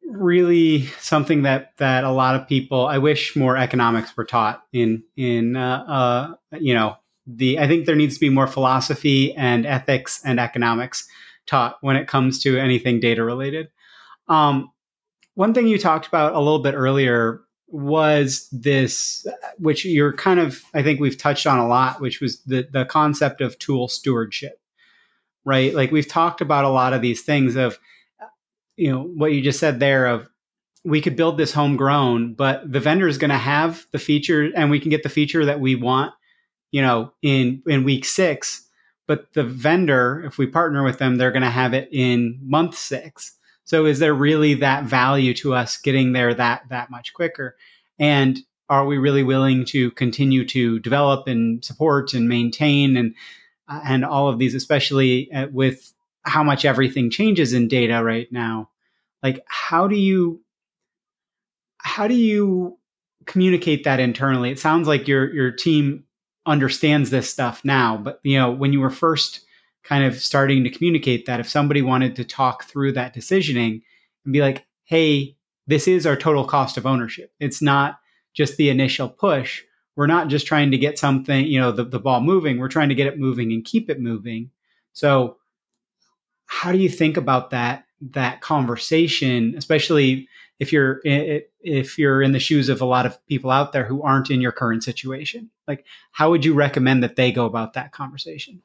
really something that that a lot of people. I wish more economics were taught in in uh, uh, you know the. I think there needs to be more philosophy and ethics and economics taught when it comes to anything data related. Um, one thing you talked about a little bit earlier was this, which you're kind of, I think we've touched on a lot, which was the the concept of tool stewardship, right? Like we've talked about a lot of these things of, you know, what you just said there of we could build this homegrown, but the vendor is going to have the feature, and we can get the feature that we want, you know, in in week six. But the vendor, if we partner with them, they're going to have it in month six so is there really that value to us getting there that that much quicker? And are we really willing to continue to develop and support and maintain and and all of these, especially uh, with how much everything changes in data right now? Like, how do you how do you communicate that internally? It sounds like your your team understands this stuff now, but you know when you were first kind of starting to communicate that if somebody wanted to talk through that decisioning and be like, hey, this is our total cost of ownership. It's not just the initial push. We're not just trying to get something, you know, the, the ball moving. We're trying to get it moving and keep it moving. So how do you think about that that conversation, especially if you're if you're in the shoes of a lot of people out there who aren't in your current situation? Like how would you recommend that they go about that conversation?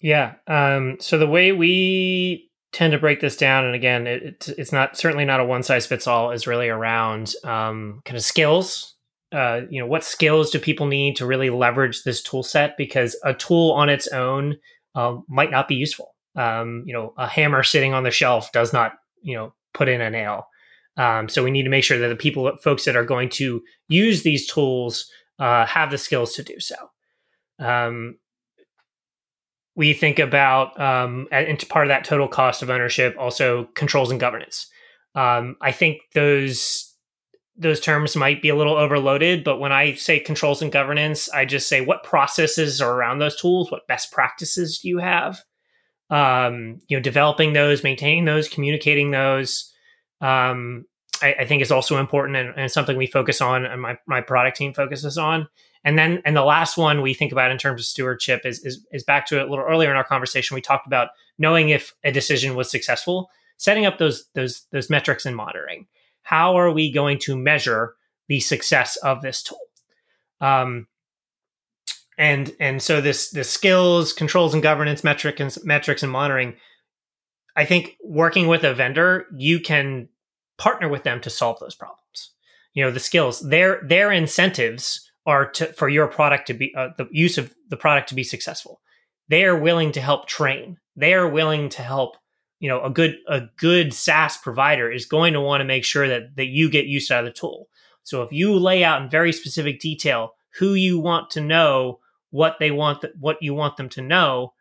Yeah. Um, so the way we tend to break this down, and again, it, it's not certainly not a one size fits all, is really around um, kind of skills. Uh, you know, what skills do people need to really leverage this tool set? Because a tool on its own uh, might not be useful. Um, you know, a hammer sitting on the shelf does not, you know, put in a nail. Um, so we need to make sure that the people, folks that are going to use these tools, uh, have the skills to do so. Um, we think about um, and part of that total cost of ownership also controls and governance. Um, I think those those terms might be a little overloaded, but when I say controls and governance, I just say what processes are around those tools, what best practices do you have? Um, you know, developing those, maintaining those, communicating those. Um, I, I, think is also important and, and, something we focus on, and my my product team focuses on. And then, and the last one we think about in terms of stewardship is, is, is back to a little earlier in our conversation. We talked about knowing if a decision was successful, setting up those those those metrics and monitoring. How are we going to measure the success of this tool? Um, and and so this the skills, controls, and governance metric and metrics and monitoring. I think working with a vendor, you can partner with them to solve those problems. You know, the skills, their their incentives are to, for your product to be uh, the use of the product to be successful. They are willing to help train. They are willing to help you know a good a good SaaS provider is going to want to make sure that that you get use out of the tool. So if you lay out in very specific detail who you want to know, what they want, th- what you want them to know,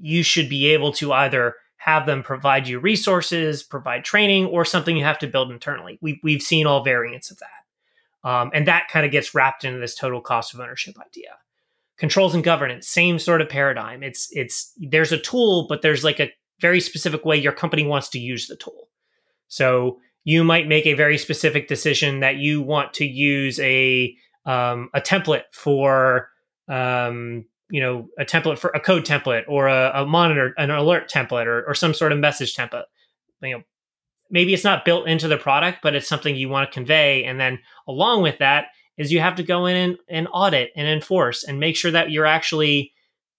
you should be able to either have them provide you resources, provide training, or something you have to build internally. We, we've seen all variants of that. Um, and that kind of gets wrapped into this total cost of ownership idea. Controls and governance, same sort of paradigm. It's it's there's a tool, but there's like a very specific way your company wants to use the tool. So you might make a very specific decision that you want to use a um, a template for um, you know a template for a code template or a, a monitor an alert template or, or some sort of message template you know maybe it's not built into the product but it's something you want to convey and then along with that is you have to go in and, and audit and enforce and make sure that you're actually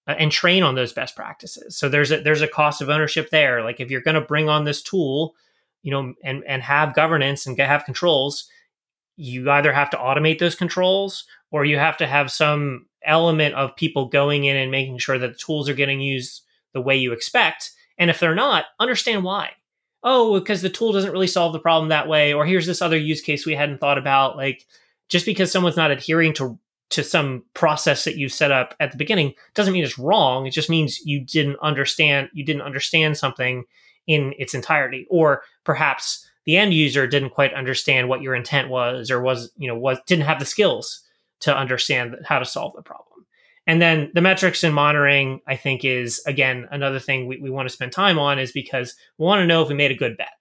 uh, and train on those best practices so there's a there's a cost of ownership there like if you're going to bring on this tool you know and and have governance and have controls you either have to automate those controls or you have to have some element of people going in and making sure that the tools are getting used the way you expect. And if they're not, understand why. Oh, because the tool doesn't really solve the problem that way, or here's this other use case we hadn't thought about. Like just because someone's not adhering to to some process that you set up at the beginning doesn't mean it's wrong. It just means you didn't understand you didn't understand something in its entirety, or perhaps the end user didn't quite understand what your intent was or was you know was didn't have the skills to understand how to solve the problem. And then the metrics and monitoring i think is again another thing we, we want to spend time on is because we want to know if we made a good bet.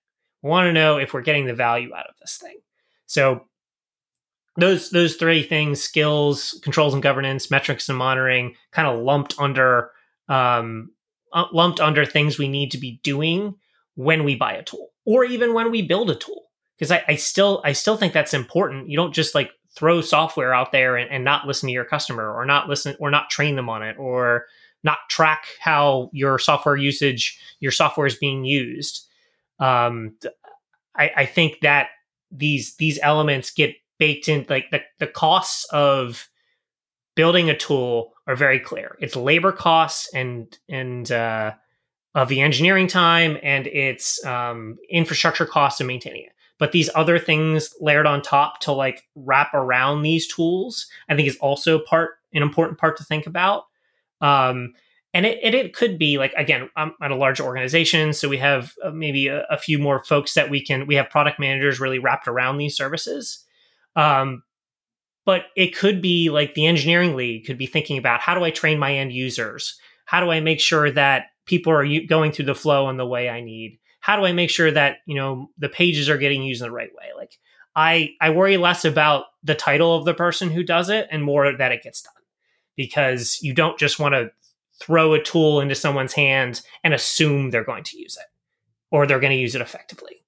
We want to know if we're getting the value out of this thing. So those those three things skills controls and governance metrics and monitoring kind of lumped under um, uh, lumped under things we need to be doing when we buy a tool or even when we build a tool. Because I, I, still i still think that's important. You don't just like throw software out there and, and, not listen to your customer or not listen or not train them on it or not track how your software usage your software is being used. Um, I, I think that these these elements get baked in like the, the costs of building a tool are very clear it's labor costs and and uh, of the engineering time and its um, infrastructure costs of maintaining it. But these other things layered on top to like wrap around these tools, I think is also part an important part to think about. Um, and it, it, it could be like again, I'm at a large organization, so we have uh, maybe a, a, few more folks that we can. We have product managers really wrapped around these services. Um, but it could be like the engineering lead could be thinking about how do I train my end users? How do I make sure that people are going through the flow in the way I need? How do I make sure that, you know, the pages are getting used in the right way? Like I I worry less about the title of the person who does it and more that it gets done. Because you don't just want to throw a tool into someone's hand and assume they're going to use it or they're going to use it effectively.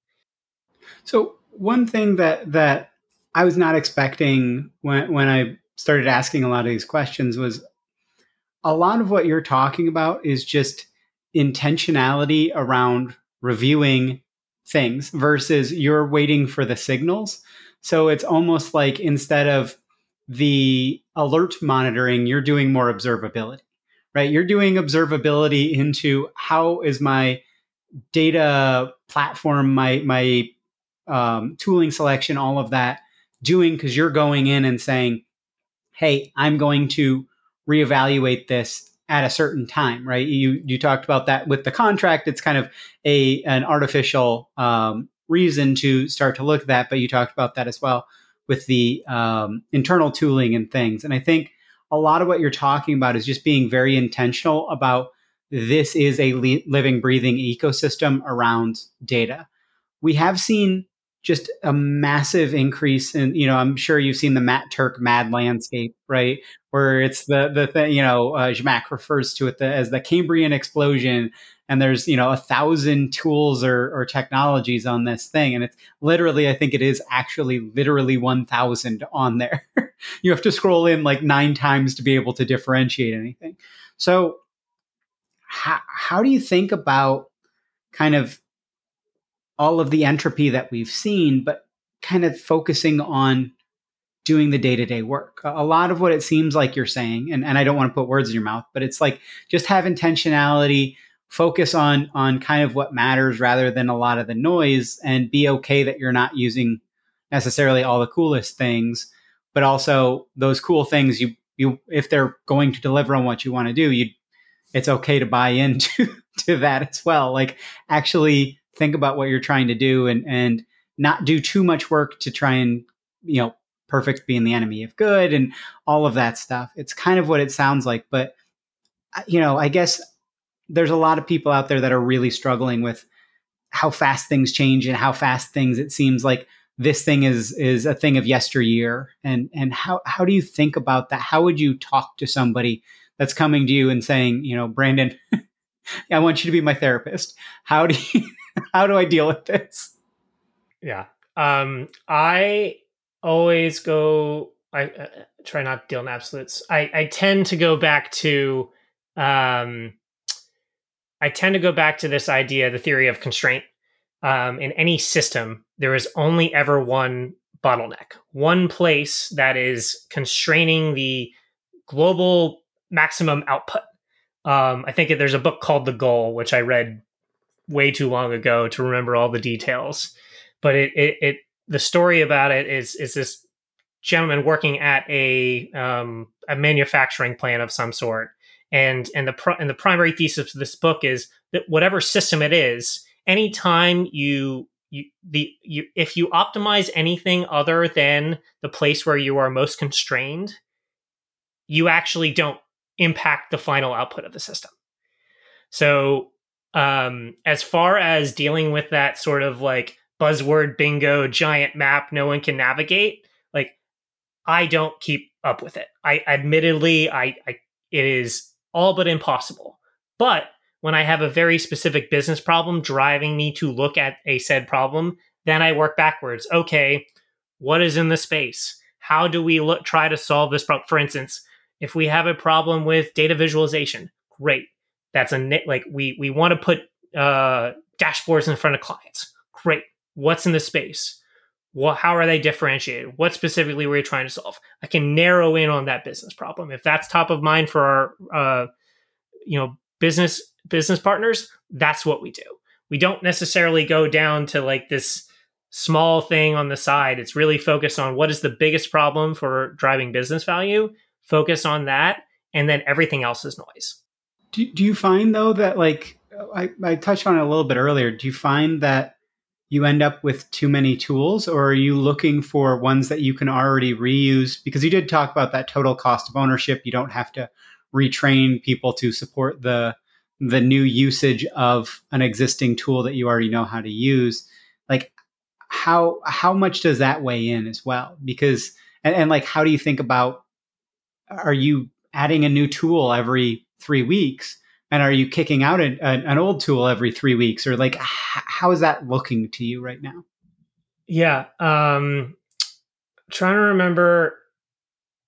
So one thing that that I was not expecting when when I started asking a lot of these questions was a lot of what you're talking about is just intentionality around reviewing things versus you're waiting for the signals. So it's almost like instead of the alert monitoring, you're doing more observability, right? You're doing observability into how is my data platform, my my um, tooling selection, all of that doing because you're going in and saying, "Hey, I'm going to reevaluate this at a certain time, right? You you talked about that with the contract. It's kind of a an artificial um, reason to start to look at that, but you talked about that as well with the um, internal tooling and things. And I think a lot of what you're talking about is just being very intentional about this is a li- living, breathing ecosystem around data. We have seen just a massive increase in you know i'm sure you've seen the matt turk mad landscape right? Where it's the the thing you know uh, refers to it the, as the cambrian explosion and there's you know a thousand tools or, or technologies on this thing and it's literally i think it is actually literally 1000 on there. You have to scroll in like nine times to be able to differentiate anything. So how, how do you think about kind of all of the entropy that we've seen, but kind of focusing on doing the day to day work. A lot of what it seems like you're saying, and, and I don't want to put words in your mouth, but it's like just have intentionality, focus on on kind of what matters rather than a lot of the noise and be okay that you're not using necessarily all the coolest things but also those cool things you you if they're going to deliver on what you want to do you it's okay to buy into to that as well like actually think about what you're trying to do and and not do too much work to try and you know perfect being the enemy of good and all of that stuff. It's kind of what it sounds like but uh, you know i guess there's a lot of people out there that are really struggling with how fast things change and how fast things it seems like this thing is is a thing of yesteryear. And and how how do you think about that? How would you talk to somebody that's coming to you and saying you know brandon i want you to be my therapist. How do you how do i deal with this yeah um i always go i uh, try not to deal in absolutes i i tend to go back to um I tend to go back to this idea, the theory of constraint. Um, in any system, there is only ever one bottleneck, one place that is constraining the global maximum output. Um, I think there's a book called The Goal, which I read way too long ago to remember all the details. But it, it, it the story about it is is this gentleman working at a um, a manufacturing plant of some sort, and and the pr- and the primary thesis of this book is that whatever system it is anytime you you the you if you optimize anything other than the place where you are most constrained you actually don't impact the final output of the system so um as far as dealing with that sort of like buzzword bingo giant map no one can navigate like i don't keep up with it i admittedly i, I it is all but impossible. But when I have a very specific business problem driving me to look at a said problem, then I work backwards. Okay, what is in the space? How do we look, try to solve this problem? For instance, if we have a problem with data visualization, great. That's a like we we want to put uh, dashboards in front of clients. Great. What's in the space? Well, how are they differentiated? What specifically were you trying to solve? I can narrow in on that business problem. If that's top of mind for our, uh, you know, business business partners, that's what we do. We don't necessarily go down to like this small thing on the side. It's really focused on what is the biggest problem for driving business value. Focus on that, and then everything else is noise. Do, do you find though that like I, I touched on it a little bit earlier? Do you find that you end up with too many tools or are you looking for ones that you can already reuse? Because you did talk about that total cost of ownership. You don't have to retrain people to support the the new usage of an existing tool that you already know how to use. Like how how much does that weigh in as well? Because and, and like how do you think about are you adding a new tool every three weeks and are you kicking out a, a, an old tool every three weeks? Or like how is that looking to you right now? Yeah um trying to remember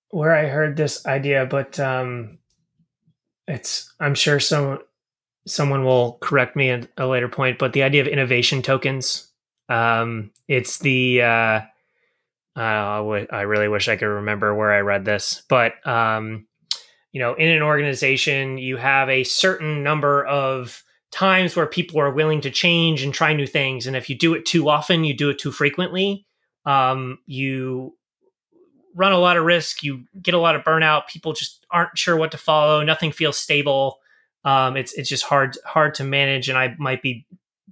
where i heard this idea but um it's i'm sure some someone will correct me at a later point but the idea of innovation tokens um it's the uh I, w- I really wish I could remember where I read this, but um, you know, in an organization, you have a certain number of times where people are willing to change and try new things. And if you do it too often, you do it too frequently, um, you run a lot of risk, you get a lot of burnout. People just aren't sure what to follow. Nothing feels stable. Um, it's it's just hard hard to manage, and I might be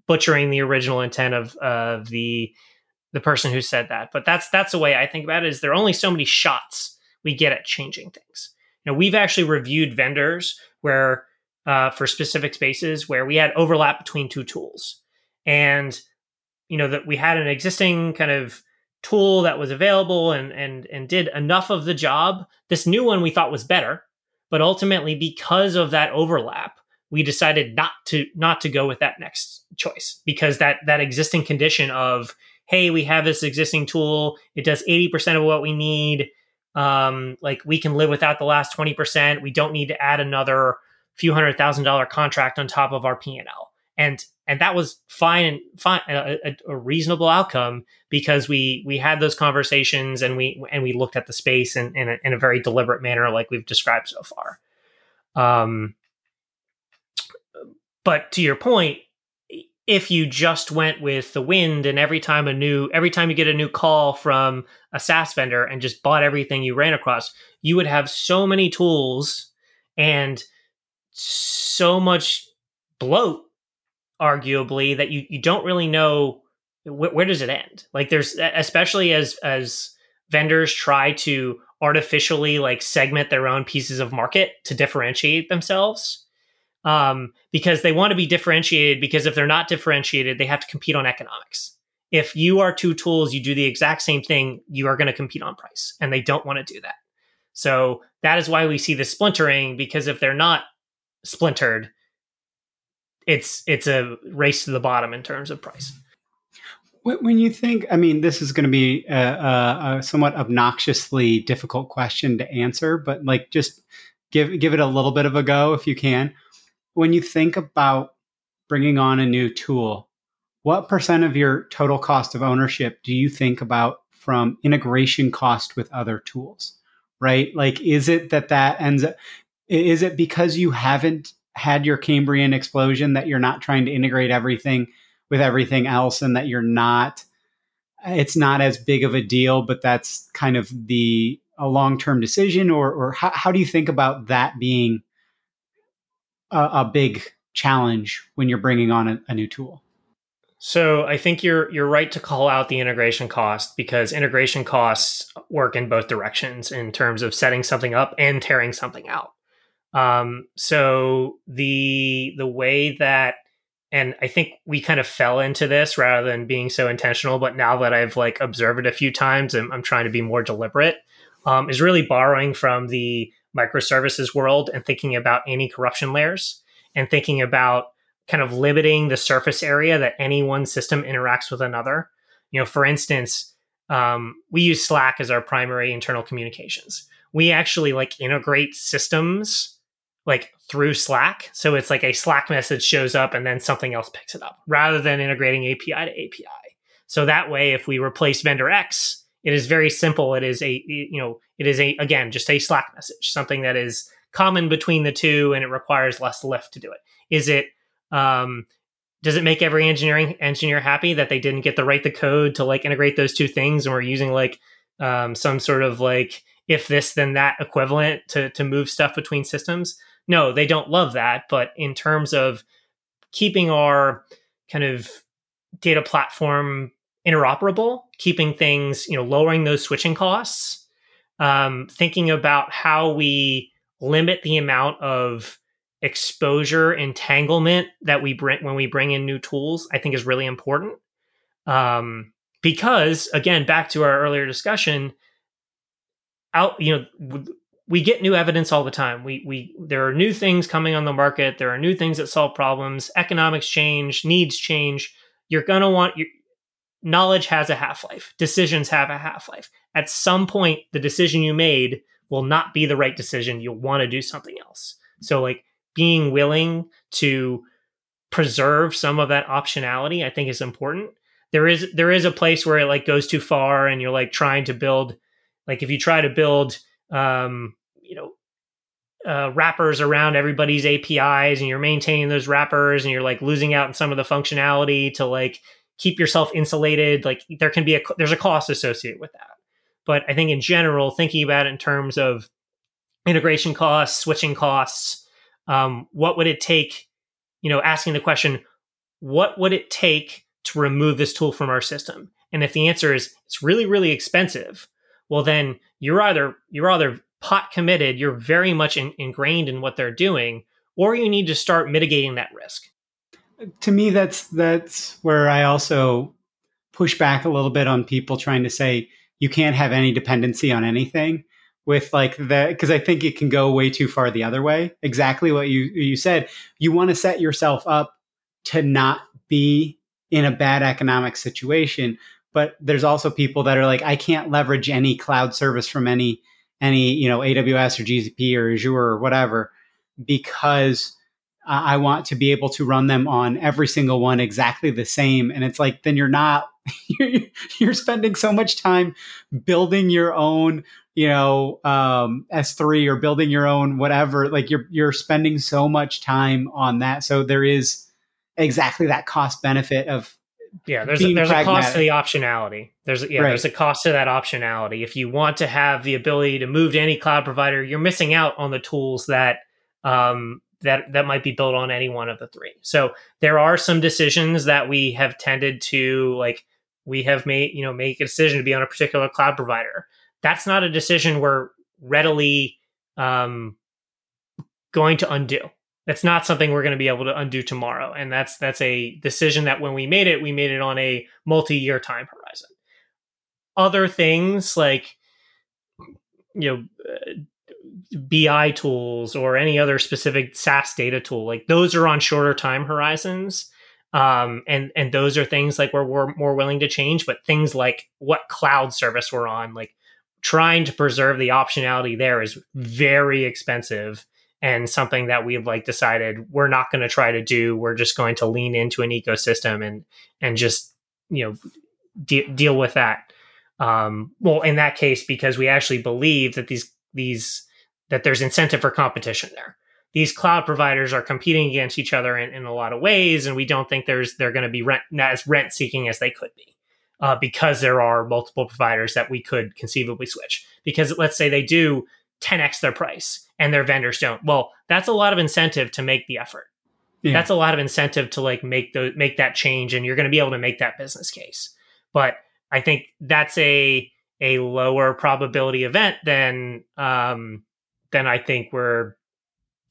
butchering the original intent of of the the person who said that. But that's that's the way I think about it. Is there are only so many shots we get at changing things. Now we've actually reviewed vendors where uh, for specific spaces where we had overlap between two tools, and you know that we had an existing kind of tool that was available and and and did enough of the job. This new one we thought was better, but ultimately because of that overlap, we decided not to not to go with that next choice because that that existing condition of hey we have this existing tool. It does 80% of what we need um, like we can live without the last 20%. We don't need to add another few hundred thousand dollar contract on top of our P&L. And and that was fine and fine a, a, reasonable outcome because we we had those conversations and we and we looked at the space in, in, a, in a very deliberate manner like we've described so far. Um, but to your point, if you just went with the wind and every time a new every time you get a new call from a SaaS vendor and just bought everything you ran across, you would have so many tools and so much bloat arguably that you you don't really know wh- where does it end. Like there's especially as as vendors try to artificially like segment their own pieces of market to differentiate themselves um, because they want to be differentiated because if they're not differentiated they have to compete on economics. If you are two tools you do the exact same thing you are going to compete on price and they don't want to do that. So that is why we see the splintering because if they're not splintered it's it's a race to the bottom in terms of price. When you think, I mean, this is going to be a, a, somewhat obnoxiously difficult question to answer, but like just give give it a little bit of a go if you can. When you think about bringing on a new tool, what percent of your total cost of ownership do you think about from integration cost with other tools? Right? Like, is it that that ends up? Is it because you haven't had your Cambrian explosion that you're not trying to integrate everything? with everything else and that you're not it's not as big of a deal but that's kind of the a long-term decision or or how, how do you think about that being a, a big challenge when you're bringing on a, a new tool so I think you're you're right to call out the integration cost because integration costs work in both directions in terms of setting something up and tearing something out. Um, so the the way that and I think we kind of fell into this rather than being so intentional. But now that I've like observed it a few times, and I'm trying to be more deliberate. Um, is really borrowing from the microservices world and thinking about anti-corruption layers and thinking about kind of limiting the surface area that any one system interacts with another. You know, for instance, um, we use Slack as our primary internal communications. We actually like integrate systems like through Slack. So it's like a Slack message shows up and then something else picks it up rather than integrating API to API. So that way, if we replace vendor X, it is very simple. It is a, you know, it is a, again, just a Slack message, something that is common between the two and it requires less lift to do it. Is it, um, does it make every engineering engineer happy that they didn't get to write the code to like integrate those two things and we're using like um, some sort of like if this then that equivalent to to move stuff between systems? no, they don't love that. But in terms of keeping our kind of data platform interoperable, keeping things, you know, lowering those switching costs, um, thinking about how we limit the amount of exposure entanglement that we bring when we bring in new tools, I think is really important. Um, because again, back to our earlier discussion, out, you know, we get new evidence all the time. We we there are new things coming on the market. There are new things that solve problems. Economics change, needs change. You're gonna want your knowledge has a half life. Decisions have a half life. At some point, the decision you made will not be the right decision. You'll want to do something else. So like being willing to preserve some of that optionality, I think is important. There is there is a place where it like goes too far, and you're like trying to build like if you try to build um, you know, uh, wrappers around everybody's APIs and you're maintaining those wrappers and you're like losing out on some of the functionality to like keep yourself insulated. Like there can be a, there's a cost associated with that. But I think in general, thinking about it in terms of integration costs, switching costs, um, what would it take? You know, asking the question, what would it take to remove this tool from our system? And if the answer is it's really, really expensive, well, then you're either you're either pot committed, you're very much in, ingrained in what they're doing, or you need to start mitigating that risk. To me, that's that's where I also push back a little bit on people trying to say you can't have any dependency on anything with like that because I think it can go way too far the other way. Exactly what you you said. You want to set yourself up to not be in a bad economic situation, but there's also people that are like I can't leverage any cloud service from any any you know AWS or GCP or Azure or whatever because I want to be able to run them on every single one exactly the same. And it's like then you're not you're, you're spending so much time building your own you know um, S3 or building your own whatever. Like you're you're spending so much time on that. So there is exactly that cost benefit of yeah. There's a, there's pragmatic. a cost to the optionality. There's yeah. Right. There's a cost to that optionality. If you want to have the ability to move to any cloud provider, you're missing out on the tools that um, that that might be built on any one of the three. So there are some decisions that we have tended to like we have made you know make a decision to be on a particular cloud provider. That's not a decision we're readily um, going to undo. That's not something we're going to be able to undo tomorrow. And that's that's a decision that when we made it we made it on a multi-year time horizon. Other things like you know uh, bi tools or any other specific saas data tool like those are on shorter time horizons. Um, and and those are things like where we're more willing to change but things like what cloud service we're on like trying to preserve the optionality there is very expensive and something that we've like decided we're not going to try to do. We're just going to lean into an ecosystem and and just you know de- deal with that. Um, well in that case because we actually believe that these these that there's incentive for competition there these cloud providers are competing against each other in, in a lot of ways, and we don't think there's they're going to be rent as rent seeking as they could be. Uh, because there are multiple providers that we could conceivably switch. Because let's say they do 10x their price and their vendors don't. Well, that's a lot of incentive to make the effort. Yeah. That's a lot of incentive to like make the make that change, and you're going to be able to make that business case. But I think that's a a lower probability event than um, than I think we're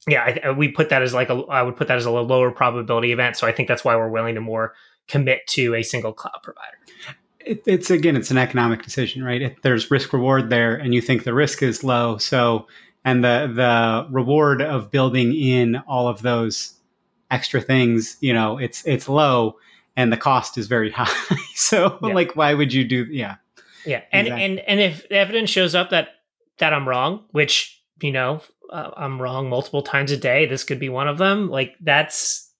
yeah, I, we put that as like a, I would put that as a lower probability event. So I think that's why we're willing to more commit to a single cloud provider. It, it's again, it's an economic decision, right? It, there's risk reward there, and you think the risk is low. So, and the the reward of building in all of those extra things, you know, it's it's low, and the cost is very high. so, yeah. like, why would you do? Yeah, yeah, and exactly. and and if evidence shows up that that I'm wrong, which you know uh, I'm wrong multiple times a day. This could be one of them. Like that's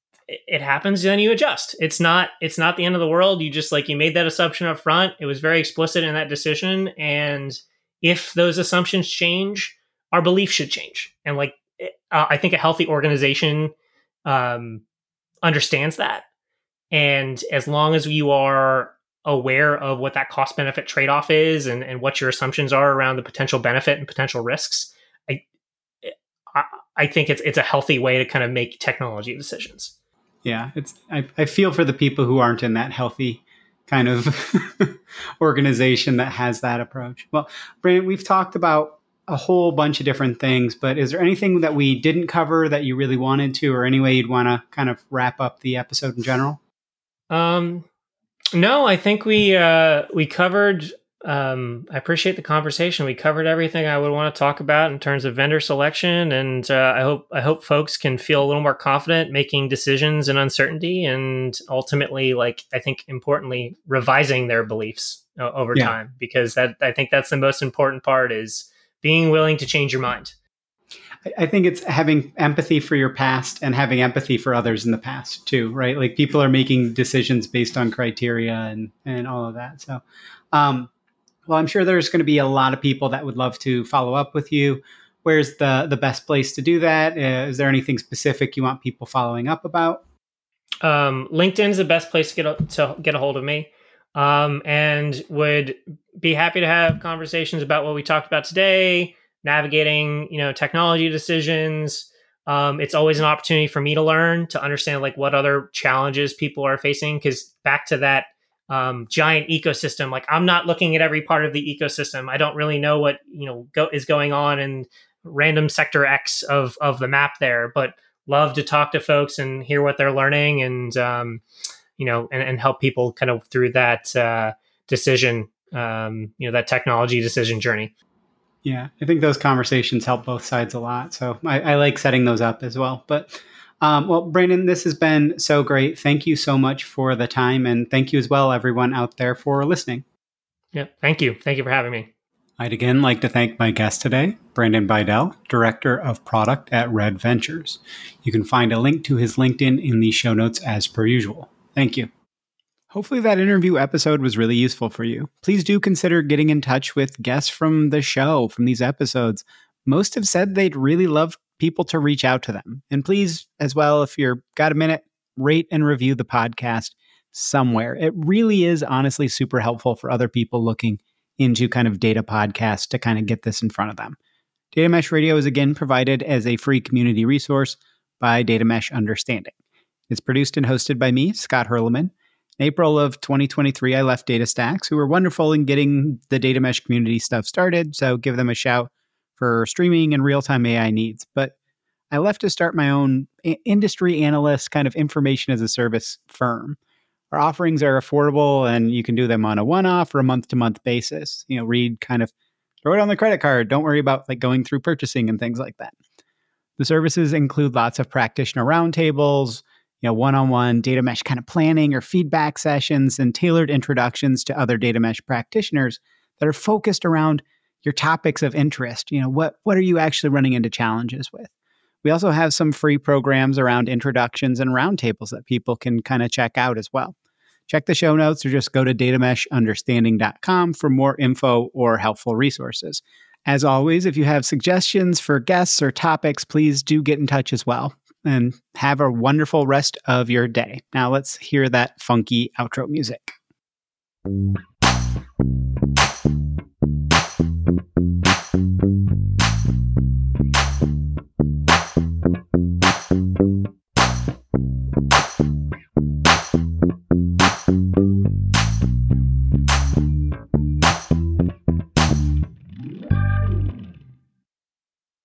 it happens then you adjust it's not it's not the end of the world you just like you made that assumption up front it was very explicit in that decision and if those assumptions change our belief should change and like uh, i think a healthy organization um, understands that and as long as you are aware of what that cost benefit trade off is and, and what your assumptions are around the potential benefit and potential risks I, I think it's it's a healthy way to kind of make technology decisions. Yeah, it's I, I feel for the people who aren't in that healthy kind of organization that has that approach. Well, Brandon, we've talked about a whole bunch of different things, but is there anything that we didn't cover that you really wanted to, or any way you'd want to kind of wrap up the episode in general? Um, no, I think we uh, we covered um, I appreciate the conversation. We covered everything I would want to talk about in terms of vendor selection, and uh, I hope I hope folks can feel a little more confident making decisions in uncertainty, and ultimately, like I think importantly, revising their beliefs uh, over yeah. time because that I think that's the most important part is being willing to change your mind. I think it's having empathy for your past and having empathy for others in the past too, right? Like people are making decisions based on criteria and and all of that. So, um, well, I'm sure there's going to be a lot of people that would love to follow up with you. Where's the the best place to do that? Uh, is there anything specific you want people following up about? Um, LinkedIn's the best place to get to get a hold of me, um, and would be happy to have conversations about what we talked about today, navigating you know technology decisions. Um, it's always an opportunity for me to learn to understand like what other challenges people are facing. Because back to that um, giant ecosystem. Like I'm not looking at every part of the ecosystem. I don't really know what you know go, is going on in random sector X of of the map there, but love to talk to folks and hear what they're learning and um, you know and, and, help people kind of through that uh, decision um, you know that technology decision journey. Yeah, I think those conversations help both sides a lot. So I, I like setting those up as well. But um, well, Brandon, this has been so great. Thank you so much for the time. And thank you as well, everyone out there, for listening. Yeah, thank you. Thank you for having me. I'd again like to thank my guest today, Brandon Beidel, Director of Product at Red Ventures. You can find a link to his LinkedIn in the show notes as per usual. Thank you. Hopefully, that interview episode was really useful for you. Please do consider getting in touch with guests from the show, from these episodes. Most have said they'd really love people to reach out to them. And please, as well, if you're got a minute, rate and review the podcast somewhere. It really is honestly super helpful for other people looking into kind of data podcasts to kind of get this in front of them. Data Mesh Radio is again provided as a free community resource by Data Mesh Understanding. It's produced and hosted by me, Scott Hirleman. In April of 2023, I left DataStax, who were wonderful in getting the data mesh community stuff started. So give them a shout for streaming and real time AI needs. But I left to start my own industry analyst kind of information as a service firm. Our offerings are affordable and you can do them on a one off or a month to month basis. You know, read kind of throw it on the credit card. Don't worry about like going through purchasing and things like that. The services include lots of practitioner roundtables, you know, one-on-one data mesh kind of planning or feedback sessions and tailored introductions to other data mesh practitioners that are focused around your topics of interest. You know, what what are you actually running into challenges with? We also have some free programs around introductions and roundtables that people can kind of check out as well. Check the show notes or just go to datameshunderstanding.com for more info or helpful resources. As always, if you have suggestions for guests or topics, please do get in touch as well and have a wonderful rest of your day. Now let's hear that funky outro music.